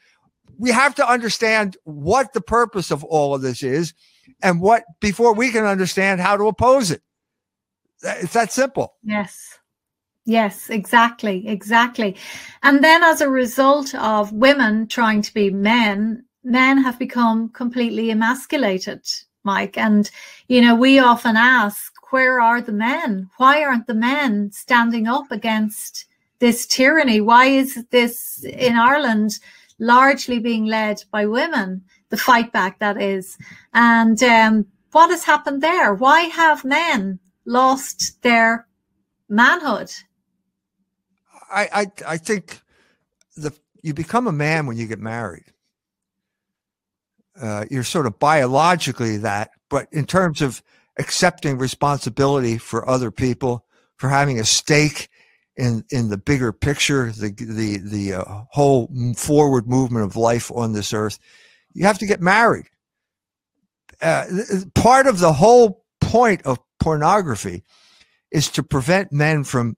We have to understand what the purpose of all of this is, and what before we can understand how to oppose it. It's that simple. Yes. Yes, exactly, exactly. And then as a result of women trying to be men, men have become completely emasculated, Mike. And, you know, we often ask, where are the men? Why aren't the men standing up against this tyranny? Why is this in Ireland largely being led by women? The fight back, that is. And um, what has happened there? Why have men lost their manhood. I, I, I think the you become a man when you get married. Uh, you're sort of biologically that, but in terms of accepting responsibility for other people, for having a stake in in the bigger picture, the the the uh, whole forward movement of life on this earth, you have to get married. Uh, part of the whole point of pornography is to prevent men from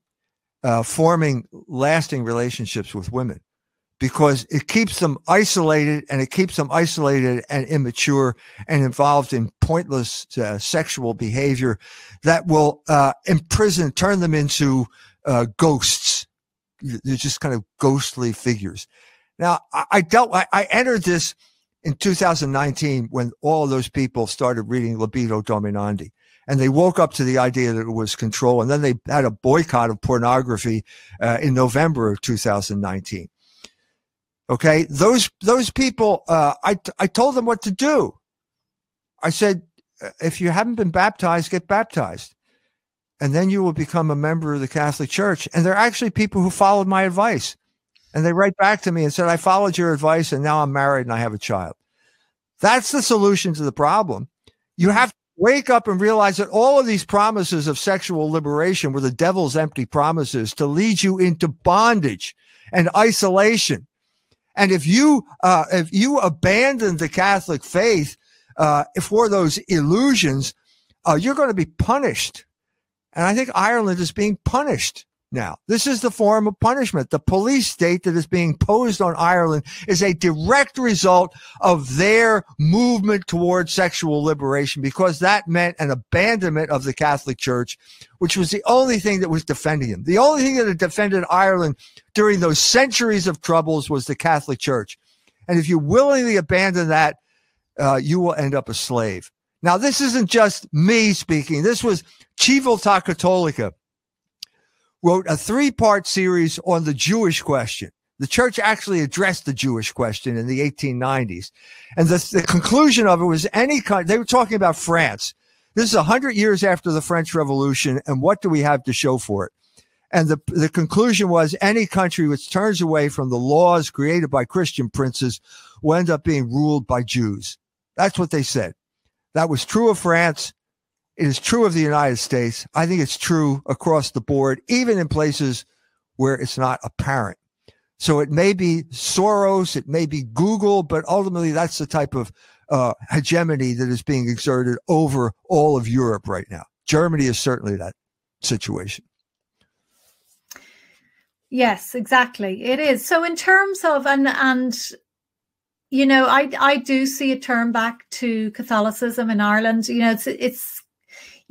uh, forming lasting relationships with women because it keeps them isolated and it keeps them isolated and immature and involved in pointless uh, sexual behavior that will uh, imprison, turn them into uh, ghosts. They're just kind of ghostly figures. Now, I, I dealt, I, I, entered this in 2019 when all those people started reading Libido Dominandi and they woke up to the idea that it was control. And then they had a boycott of pornography uh, in November of 2019. Okay, those those people, uh, I I told them what to do. I said, uh, if you haven't been baptized, get baptized, and then you will become a member of the Catholic Church. And there are actually people who followed my advice, and they write back to me and said, I followed your advice, and now I'm married and I have a child. That's the solution to the problem. You have wake up and realize that all of these promises of sexual liberation were the devil's empty promises to lead you into bondage and isolation and if you uh, if you abandon the Catholic faith uh, for those illusions, uh, you're going to be punished. And I think Ireland is being punished now. This is the form of punishment. The police state that is being posed on Ireland is a direct result of their movement towards sexual liberation because that meant an abandonment of the Catholic Church, which was the only thing that was defending them. The only thing that had defended Ireland during those centuries of troubles was the Catholic Church. And if you willingly abandon that, uh, you will end up a slave. Now, this isn't just me speaking. This was Civiltà Cattolica wrote a three part series on the Jewish question. The church actually addressed the Jewish question in the 1890s. And the, the conclusion of it was any kind, they were talking about France. This is 100 years after the French Revolution. And what do we have to show for it? And the, the conclusion was any country which turns away from the laws created by Christian princes will end up being ruled by Jews. That's what they said. That was true of France. It is true of the United States. I think it's true across the board, even in places where it's not apparent. So it may be Soros, it may be Google, but ultimately that's the type of uh, hegemony that is being exerted over all of Europe right now. Germany is certainly that situation. Yes, exactly. It is. So in terms of and and you know, I I do see a turn back to Catholicism in Ireland. You know, it's it's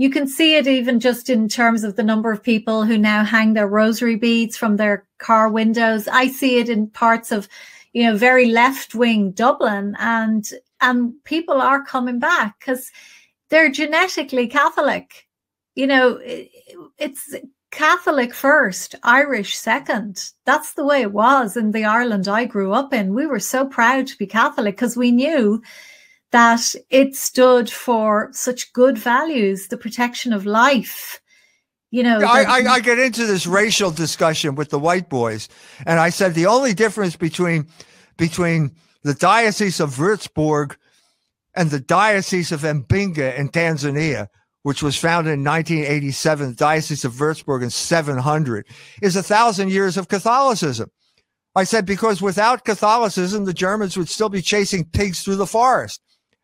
you can see it even just in terms of the number of people who now hang their rosary beads from their car windows. I see it in parts of, you know, very left wing Dublin and and people are coming back because they're genetically Catholic. You know, it's Catholic first, Irish second. That's the way it was in the Ireland I grew up in. We were so proud to be Catholic because we knew that it stood for such good values, the protection of life. You know, I, I, I get into this racial discussion with the white boys, and I said the only difference between between the diocese of Würzburg and the diocese of Mbinga in Tanzania, which was founded in 1987, the diocese of Würzburg in 700, is a thousand years of Catholicism. I said because without Catholicism, the Germans would still be chasing pigs through the forest.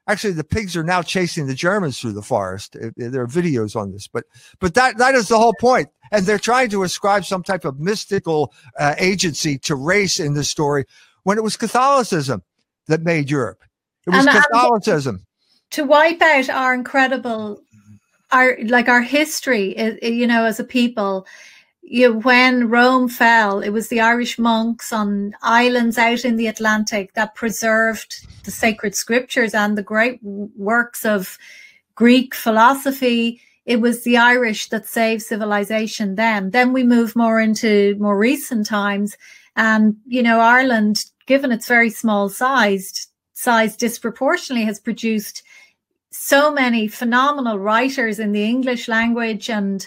Actually, the pigs are now chasing the Germans through the forest. There are videos on this, but but that that is the whole point. And they're trying to ascribe some type of mystical uh, agency to race in this story when it was Catholicism that made Europe. It was and, Catholicism. to wipe out our incredible, our like our history, you know, as a people you know, when Rome fell, it was the Irish monks on islands out in the Atlantic that preserved the sacred scriptures and the great works of Greek philosophy. It was the Irish that saved civilization then. Then we move more into more recent times. And, you know, Ireland, given its very small sized size disproportionately has produced so many phenomenal writers in the English language and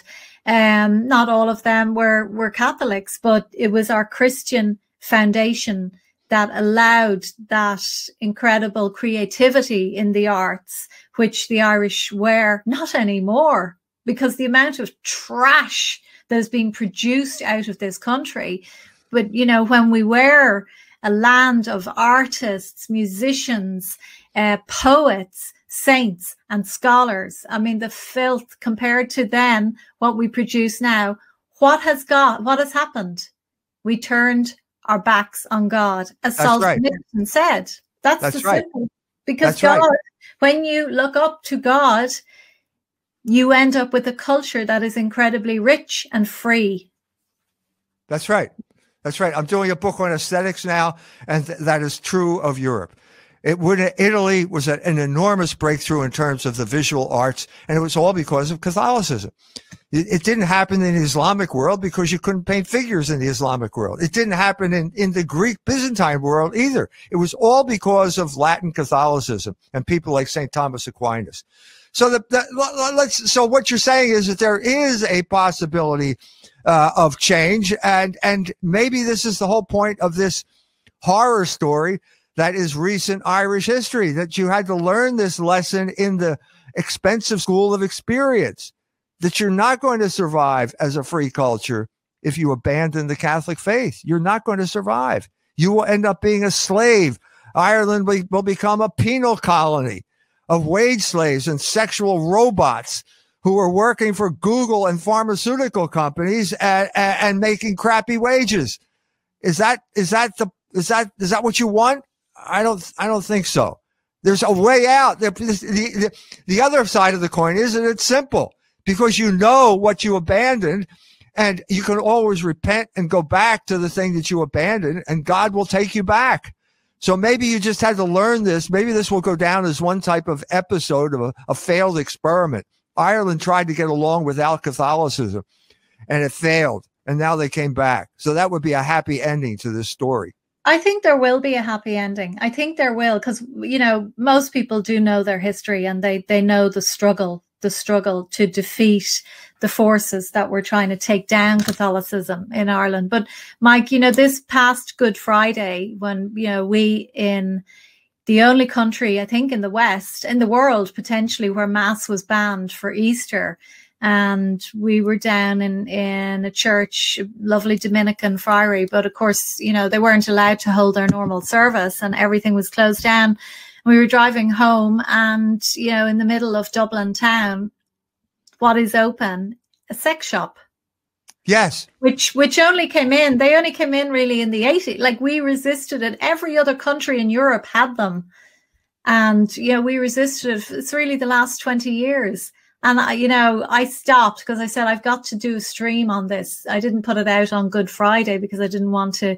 um, not all of them were, were Catholics, but it was our Christian foundation that allowed that incredible creativity in the arts, which the Irish were not anymore because the amount of trash that is being produced out of this country. But, you know, when we were a land of artists, musicians, uh, poets, saints and scholars. I mean, the filth compared to then what we produce now. What has got, what has happened? We turned our backs on God, as Saul right. said. That's, That's the right. Because That's God, right. when you look up to God, you end up with a culture that is incredibly rich and free. That's right. That's right. I'm doing a book on aesthetics now, and th- that is true of Europe. It would Italy was an enormous breakthrough in terms of the visual arts, and it was all because of Catholicism. It, it, didn't happen in the Islamic world because you couldn't paint figures in the Islamic world. It didn't happen in, in the Greek Byzantine world either. It was all because of Latin Catholicism and people like St. Thomas Aquinas. So the, the, let's so what you're saying is that there is a possibility uh, of change, and and maybe this is the whole point of this horror story that is recent Irish history, that you had to learn this lesson in the expensive school of experience, that you're not going to survive as a free culture if you abandon the Catholic faith. You're not going to survive. You will end up being a slave. Ireland will become a penal colony of wage slaves and sexual robots who are working for Google and pharmaceutical companies and, and, and making crappy wages. Is that is that the is that is that what you want? I don't I don't think so. There's a way out. The, the, the other side of the coin is that it's simple because you know what you abandoned and you can always repent and go back to the thing that you abandoned and God will take you back. So maybe you just had to learn this. Maybe this will go down as one type of episode of a, a failed experiment. Ireland tried to get along without Catholicism and it failed. And now they came back. So that would be a happy ending to this story. I think there will be a happy ending. I think there will because you know most people do know their history and they they know the struggle, the struggle to defeat the forces that were trying to take down Catholicism in Ireland. But Mike, you know, this past Good Friday, when you know we in the only country I think in the West, in the world potentially, where mass was banned for Easter, and we were down in in a church lovely dominican friary but of course you know they weren't allowed to hold their normal service and everything was closed down. We were driving home and you know in the middle of dublin town what is open? A sex shop. Yes. Which which only came in they only came in really in the 80s like we resisted it. Every other country in europe had them. And you know we resisted it. It's really the last 20 years and I, you know, I stopped because I said I've got to do a stream on this. I didn't put it out on Good Friday because I didn't want to,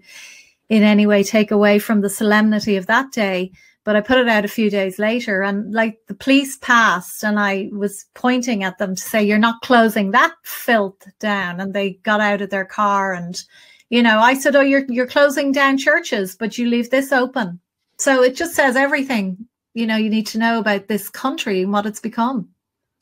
in any way, take away from the solemnity of that day. But I put it out a few days later, and like the police passed, and I was pointing at them to say, "You're not closing that filth down." And they got out of their car, and you know, I said, "Oh, you're you're closing down churches, but you leave this open." So it just says everything you know you need to know about this country and what it's become.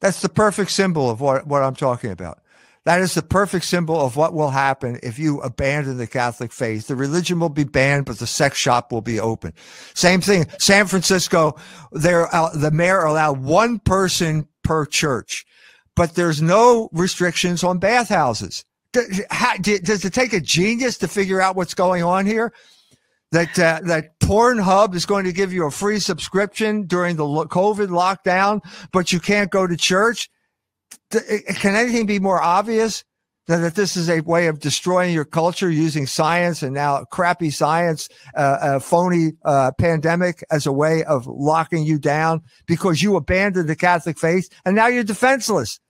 That's the perfect symbol of what, what I'm talking about. That is the perfect symbol of what will happen if you abandon the Catholic faith. The religion will be banned, but the sex shop will be open. Same thing. San Francisco, there, uh, the mayor allowed one person per church, but there's no restrictions on bathhouses. Does it take a genius to figure out what's going on here? That uh, that Pornhub is going to give you a free subscription during the COVID lockdown, but you can't go to church. Can anything be more obvious than that this is a way of destroying your culture using science and now crappy science, uh, a phony uh, pandemic as a way of locking you down because you abandoned the Catholic faith and now you're defenseless.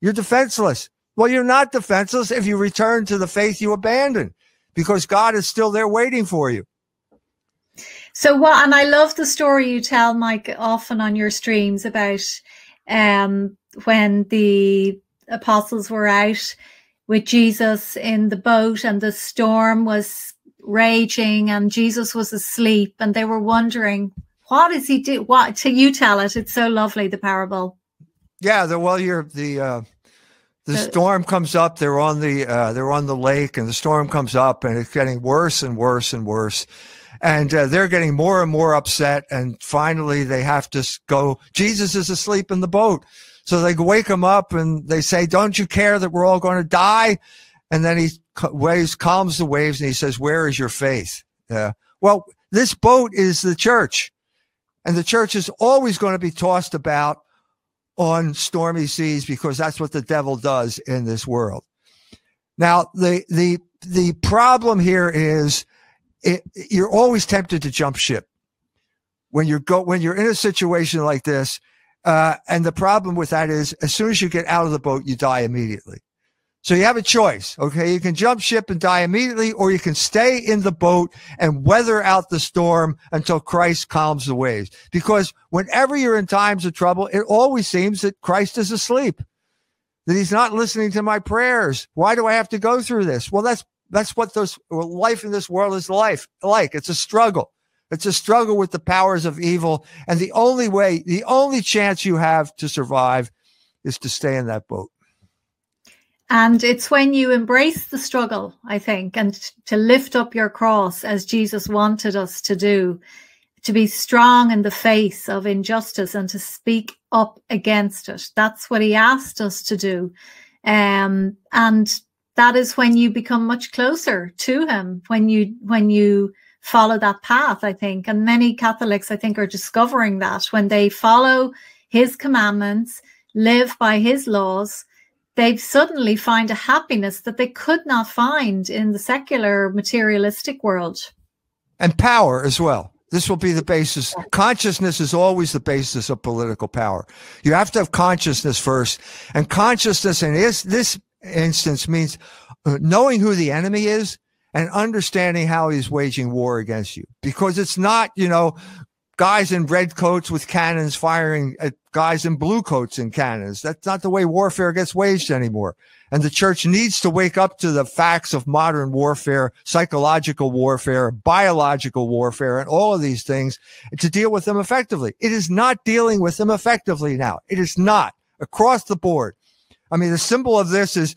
You're defenseless. Well, you're not defenseless if you return to the faith you abandoned because God is still there waiting for you. So what? And I love the story you tell, Mike, often on your streams about um, when the apostles were out with Jesus in the boat and the storm was raging and Jesus was asleep and they were wondering what is he do what to you tell it it's so lovely the parable yeah the well you're the uh the, the storm comes up they're on the uh they're on the lake and the storm comes up and it's getting worse and worse and worse and uh, they're getting more and more upset. And finally, they have to go. Jesus is asleep in the boat, so they wake him up and they say, "Don't you care that we're all going to die?" And then he waves, calms the waves, and he says, "Where is your faith?" Uh, well, this boat is the church, and the church is always going to be tossed about on stormy seas because that's what the devil does in this world. Now, the the the problem here is it, you're always tempted to jump ship when you're go when you're in a situation like this. Uh, and the problem with that is, as soon as you get out of the boat, you die immediately. So you have a choice. Okay. You can jump ship and die immediately, or you can stay in the boat and weather out the storm until Christ calms the waves. Because whenever you're in times of trouble, it always seems that Christ is asleep, that he's not listening to my prayers. Why do I have to go through this? Well, that's, that's what those life in this world is life like. It's a struggle. It's a struggle with the powers of evil. And the only way, the only chance you have to survive is to stay in that boat. And it's when you embrace the struggle, I think, and to lift up your cross as Jesus wanted us to do, to be strong in the face of injustice and to speak up against it. That's what he asked us to do. Um, and that is when you become much closer to him, when you, when you, follow that path, I think. And many Catholics, I think, are discovering that when they follow his commandments, live by his laws, they suddenly find a happiness that they could not find in the secular materialistic world. And power as well. This will be the basis. Consciousness is always the basis of political power. You have to have consciousness first. And consciousness and this, this instance means uh, knowing who the enemy is and understanding how he's waging war against you. Because it's not, you know, guys in red coats with cannons firing at guys in blue coats and cannons. That's not the way warfare gets waged anymore. And the church needs to wake up to the facts of modern warfare, psychological warfare, biological warfare, and all of these things to deal with them effectively. It is not dealing with them effectively now. It is not across the board. I mean, the symbol of this is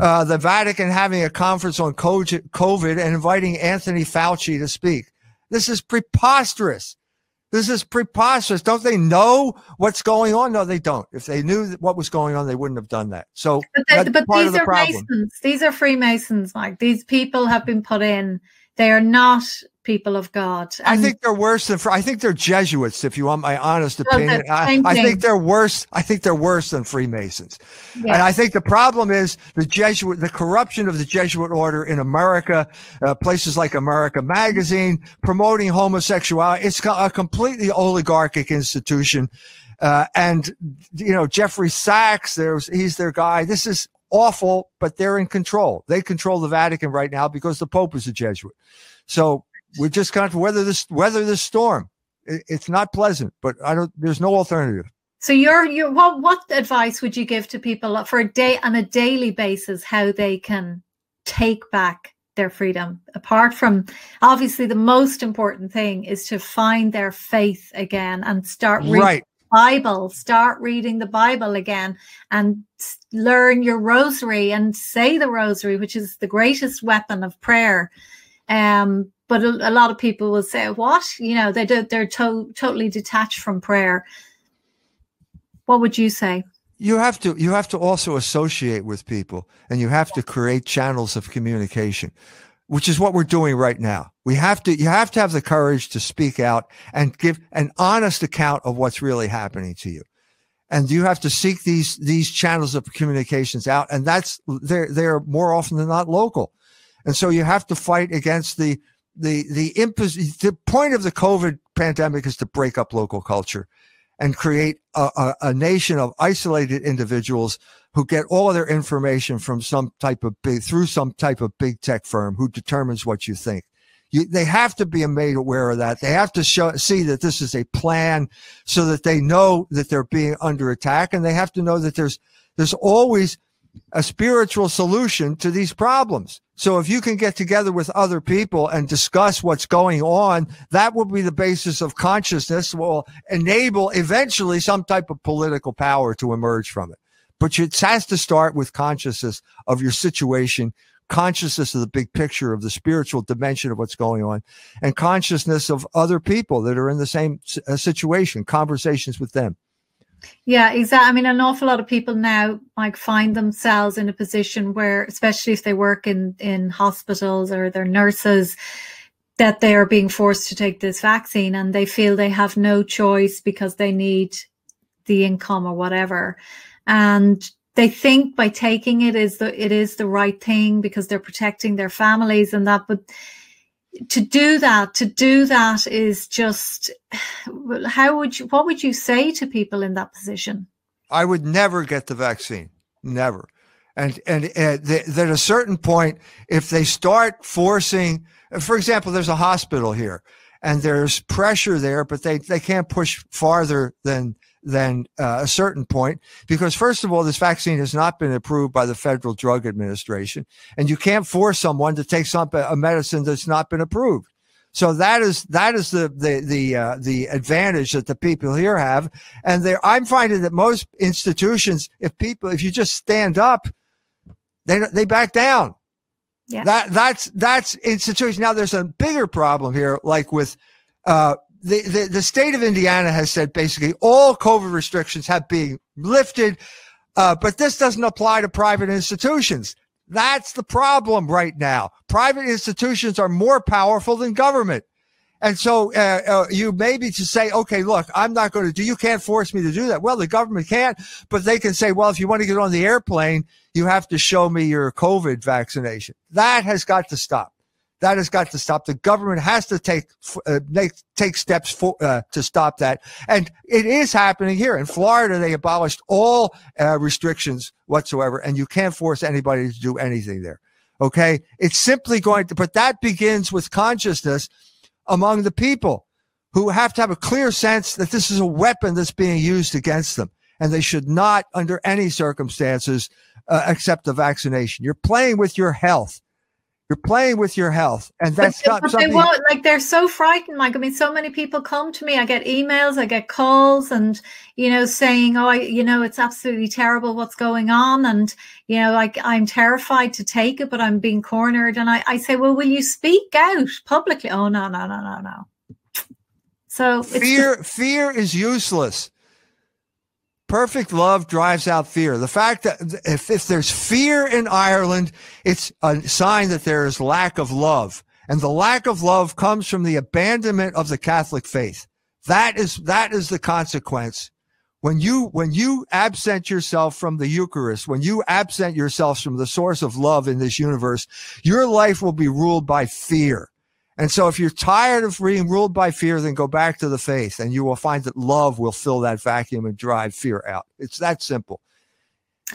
uh, the Vatican having a conference on COVID and inviting Anthony Fauci to speak. This is preposterous. This is preposterous. Don't they know what's going on? No, they don't. If they knew what was going on, they wouldn't have done that. So, but, but these the are problem. Masons. These are Freemasons, Mike. These people have been put in. They are not people of God. And I think they're worse than I think they're Jesuits. If you want my honest opinion, I, I, think they're worse. I think they're worse than Freemasons. Yes. And I think the problem is the Jesuit, the corruption of the Jesuit order in America, uh, places like America Magazine promoting homosexuality. It's a completely oligarchic institution. Uh, and you know Jeffrey Sachs, there's he's their guy. This is awful, but they're in control. They control the Vatican right now because the Pope is a Jesuit. So we just got to weather this weather this storm. It, it's not pleasant, but I don't. There's no alternative. So you're you what what advice would you give to people for a day on a daily basis how they can take back their freedom apart from obviously the most important thing is to find their faith again and start reading right. the bible start reading the bible again and learn your rosary and say the rosary which is the greatest weapon of prayer um but a, a, lot of people will say what? You know they do, they're to, totally detached from prayer. What would you say? You have to you have to also associate with people and you have to create channels of communication which is what we're doing right now. We have to you have to have the courage to speak out and give an honest account of what's really happening to you. And you have to seek these these channels of communications out and that's they're they're more often than not local. And so you have to fight against the the the impos- the point of the COVID pandemic is to break up local culture and create a, a, a, nation of isolated individuals who get all of their information from some type of big through some type of big tech firm who determines what you think. You, they have to be made aware of that. They have to show, see that this is a plan so that they know that they're being under attack and they have to know that there's, there's always a spiritual solution to these problems. So if you can get together with other people and discuss what's going on, that will be the basis of consciousness will enable eventually some type of political power to emerge from it. But it has to start with consciousness of your situation, consciousness of the big picture of the spiritual dimension of what's going on and consciousness of other people that are in the same uh, situation, conversations with them. Yeah, exactly. I mean, an awful lot of people now like find themselves in a position where, especially if they work in in hospitals or they're nurses, that they are being forced to take this vaccine, and they feel they have no choice because they need the income or whatever, and they think by taking it is the it is the right thing because they're protecting their families and that, but to do that, to do that is just how would you? What would you say to people in that position? I would never get the vaccine, never. And and uh, at a certain point, if they start forcing, for example, there's a hospital here, and there's pressure there, but they they can't push farther than than uh, a certain point because first of all this vaccine has not been approved by the federal drug administration and you can't force someone to take some a medicine that's not been approved. So that is that is the the the uh, the advantage that the people here have and they i'm finding that most institutions if people if you just stand up they they back down yeah. that that's that's institution now there's a bigger problem here like with uh, the, the, the state of Indiana has said basically all COVID restrictions have been lifted, uh, but this doesn't apply to private institutions. That's the problem right now. Private institutions are more powerful than government. And so uh, uh, you maybe to say, okay, look, I'm not going to do, you can't force me to do that. Well, the government can't, but they can say, well, if you want to get on the airplane, you have to show me your COVID vaccination. That has got to stop. That has got to stop. The government has to take uh, make, take steps for, uh, to stop that, and it is happening here in Florida. They abolished all uh, restrictions whatsoever, and you can't force anybody to do anything there. Okay, it's simply going to, but that begins with consciousness among the people who have to have a clear sense that this is a weapon that's being used against them, and they should not, under any circumstances, uh, accept the vaccination. You're playing with your health. You're playing with your health, and that's but, not but something. They won't, like they're so frightened, Mike. I mean, so many people come to me. I get emails, I get calls, and you know, saying, "Oh, I, you know, it's absolutely terrible what's going on," and you know, like I'm terrified to take it, but I'm being cornered. And I, I say, "Well, will you speak out publicly?" Oh, no, no, no, no, no. So fear, just- fear is useless. Perfect love drives out fear. The fact that if, if there's fear in Ireland, it's a sign that there is lack of love. And the lack of love comes from the abandonment of the Catholic faith. That is, that is the consequence. When you, when you absent yourself from the Eucharist, when you absent yourself from the source of love in this universe, your life will be ruled by fear. And so if you're tired of being ruled by fear, then go back to the faith and you will find that love will fill that vacuum and drive fear out. It's that simple.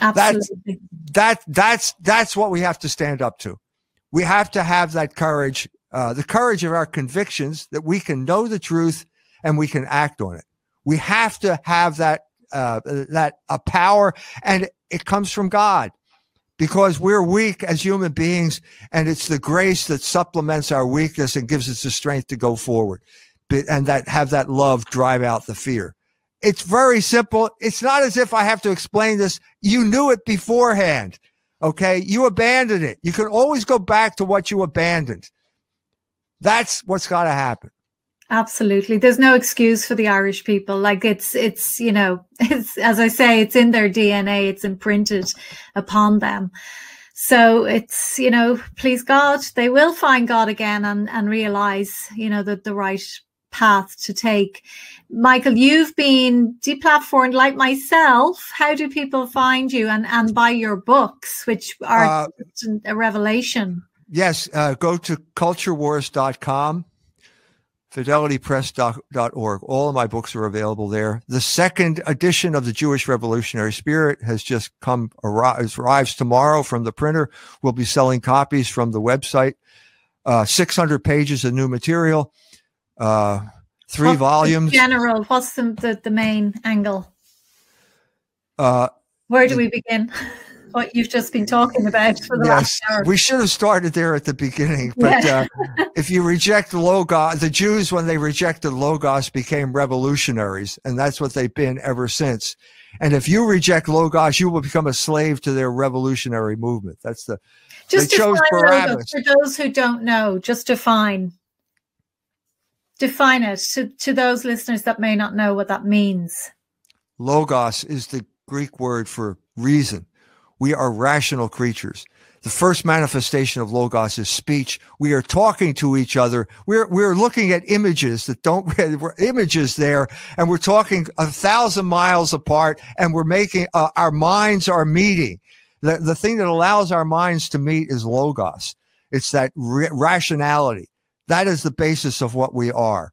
Absolutely. That's, that, that's, that's what we have to stand up to. We have to have that courage, uh, the courage of our convictions that we can know the truth and we can act on it. We have to have that, uh, that a power and it comes from God because we're weak as human beings and it's the grace that supplements our weakness and gives us the strength to go forward. And that have that love drive out the fear. It's very simple. It's not as if i have to explain this. You knew it beforehand okay? You abandoned it. You can always go back to what you abandoned. That's what's got to happen Absolutely. There's no excuse for the Irish people. Like it's it's, you know, it's as I say, it's in their DNA, it's imprinted upon them. So it's, you know, please God, they will find God again and and realize, you know, that the right path to take. Michael, you've been deplatformed like myself. How do people find you and and buy your books, which are uh, a revelation? Yes, uh, go to culturewars.com fidelitypress.org. All of my books are available there. The second edition of the Jewish Revolutionary Spirit has just come, arrives, arrives tomorrow from the printer. We'll be selling copies from the website. Uh, 600 pages of new material, uh, three what's volumes. General, what's the, the, the main angle? Uh, Where do we begin? what you've just been talking about for the yes, last hour. We should have started there at the beginning. But yeah. uh, if you reject Logos, the Jews, when they rejected Logos, became revolutionaries. And that's what they've been ever since. And if you reject Logos, you will become a slave to their revolutionary movement. That's the. Just chose Barabbas. For those who don't know, just define. Define it to, to those listeners that may not know what that means. Logos is the Greek word for reason. We are rational creatures. The first manifestation of logos is speech. We are talking to each other. We're, we're looking at images that don't, we're images there and we're talking a thousand miles apart and we're making, uh, our minds are meeting. The, the thing that allows our minds to meet is logos. It's that rationality. That is the basis of what we are.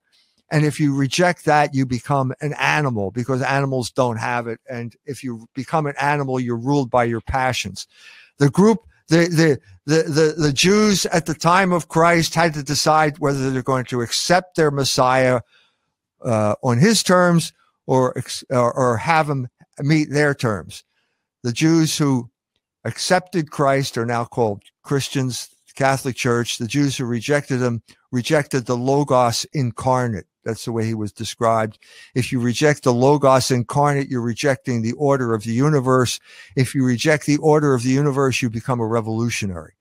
And if you reject that, you become an animal because animals don't have it. And if you become an animal, you're ruled by your passions. The group, the, the, the, the, the Jews at the time of Christ had to decide whether they're going to accept their Messiah uh, on his terms or, or, or have him meet their terms. The Jews who accepted Christ are now called Christians, Catholic Church. The Jews who rejected him rejected the Logos incarnate. That's the way he was described. If you reject the Logos incarnate, you're rejecting the order of the universe. If you reject the order of the universe, you become a revolutionary.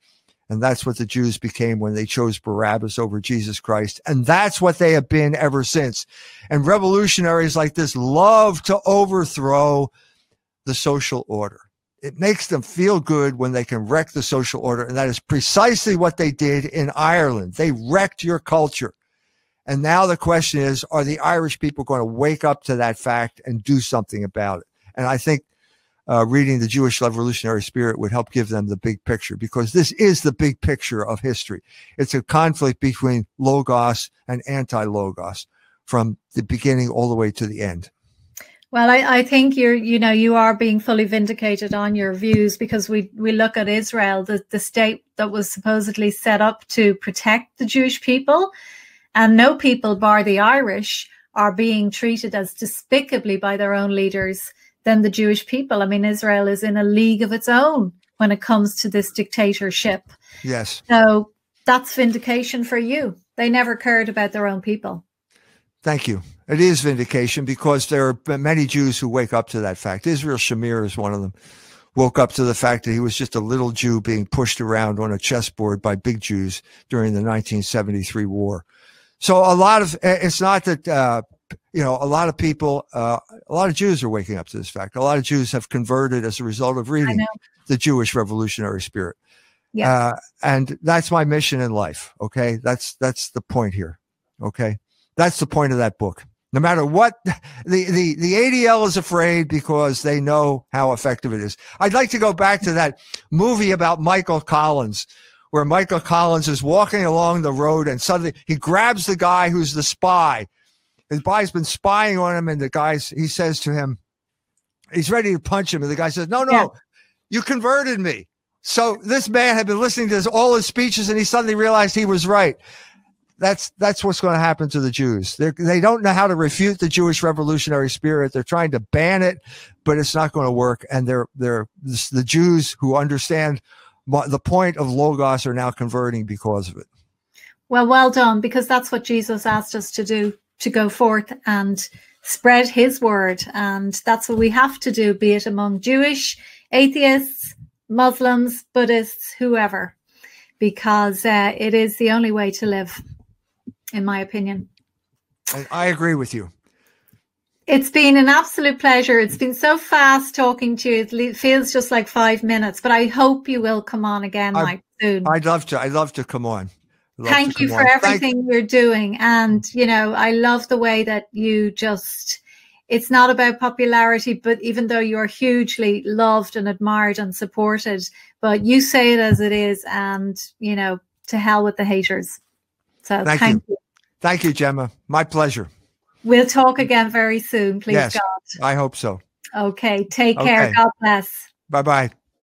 And that's what the Jews became when they chose Barabbas over Jesus Christ. And that's what they have been ever since. And revolutionaries like this love to overthrow the social order. It makes them feel good when they can wreck the social order. And that is precisely what they did in Ireland. They wrecked your culture. And now the question is, are the Irish people going to wake up to that fact and do something about it? And I think uh, reading the Jewish Revolutionary Spirit would help give them the big picture because this is the big picture of history. It's a conflict between logos and anti-logos from the beginning all the way to the end. Well, I, I, think you're, you know, you are being fully vindicated on your views because we we look at Israel, the, the state that was supposedly set up to protect the Jewish people, and no people, bar the Irish, are being treated as despicably by their own leaders than the Jewish people. I mean, Israel is in a league of its own when it comes to this dictatorship. Yes. So that's vindication for you. They never cared about their own people. Thank you. It is vindication because there are many Jews who wake up to that fact. Israel Shamir is one of them. Woke up to the fact that he was just a little Jew being pushed around on a chessboard by big Jews during the 1973 war. So a lot of it's not that uh, you know a lot of people, uh, a lot of Jews are waking up to this fact. A lot of Jews have converted as a result of reading the Jewish revolutionary spirit. Yeah, uh, and that's my mission in life. Okay, that's that's the point here. Okay, that's the point of that book. No matter what, the, the, the ADL is afraid because they know how effective it is. I'd like to go back to that movie about Michael Collins where Michael Collins is walking along the road and suddenly he grabs the guy who's the spy. The spy's been spying on him, and the guy's he says to him, he's ready to punch him, and the guy says, "No, no, yeah. you converted me." So this man had been listening to his, all his speeches, and he suddenly realized he was right. That's that's what's going to happen to the Jews. They're, they don't know how to refute the Jewish revolutionary spirit. They're trying to ban it, but it's not going to work. And they're they're the Jews who understand the point of logos are now converting because of it. Well, well done, because that's what Jesus asked us to do to go forth and spread his word. And that's what we have to do, be it among Jewish, atheists, Muslims, Buddhists, whoever, because uh, it is the only way to live, in my opinion. I agree with you. It's been an absolute pleasure. It's been so fast talking to you. It feels just like five minutes, but I hope you will come on again, Mike, soon. I'd love to. I'd love to come on. Thank you for on. everything Thank- you're doing. And, you know, I love the way that you just, it's not about popularity, but even though you're hugely loved and admired and supported, but you say it as it is. And, you know, to hell with the haters. So thank, thank you. you. Thank you, Gemma. My pleasure. We'll talk again very soon, please yes, God. I hope so. Okay. Take care. God bless. Bye bye.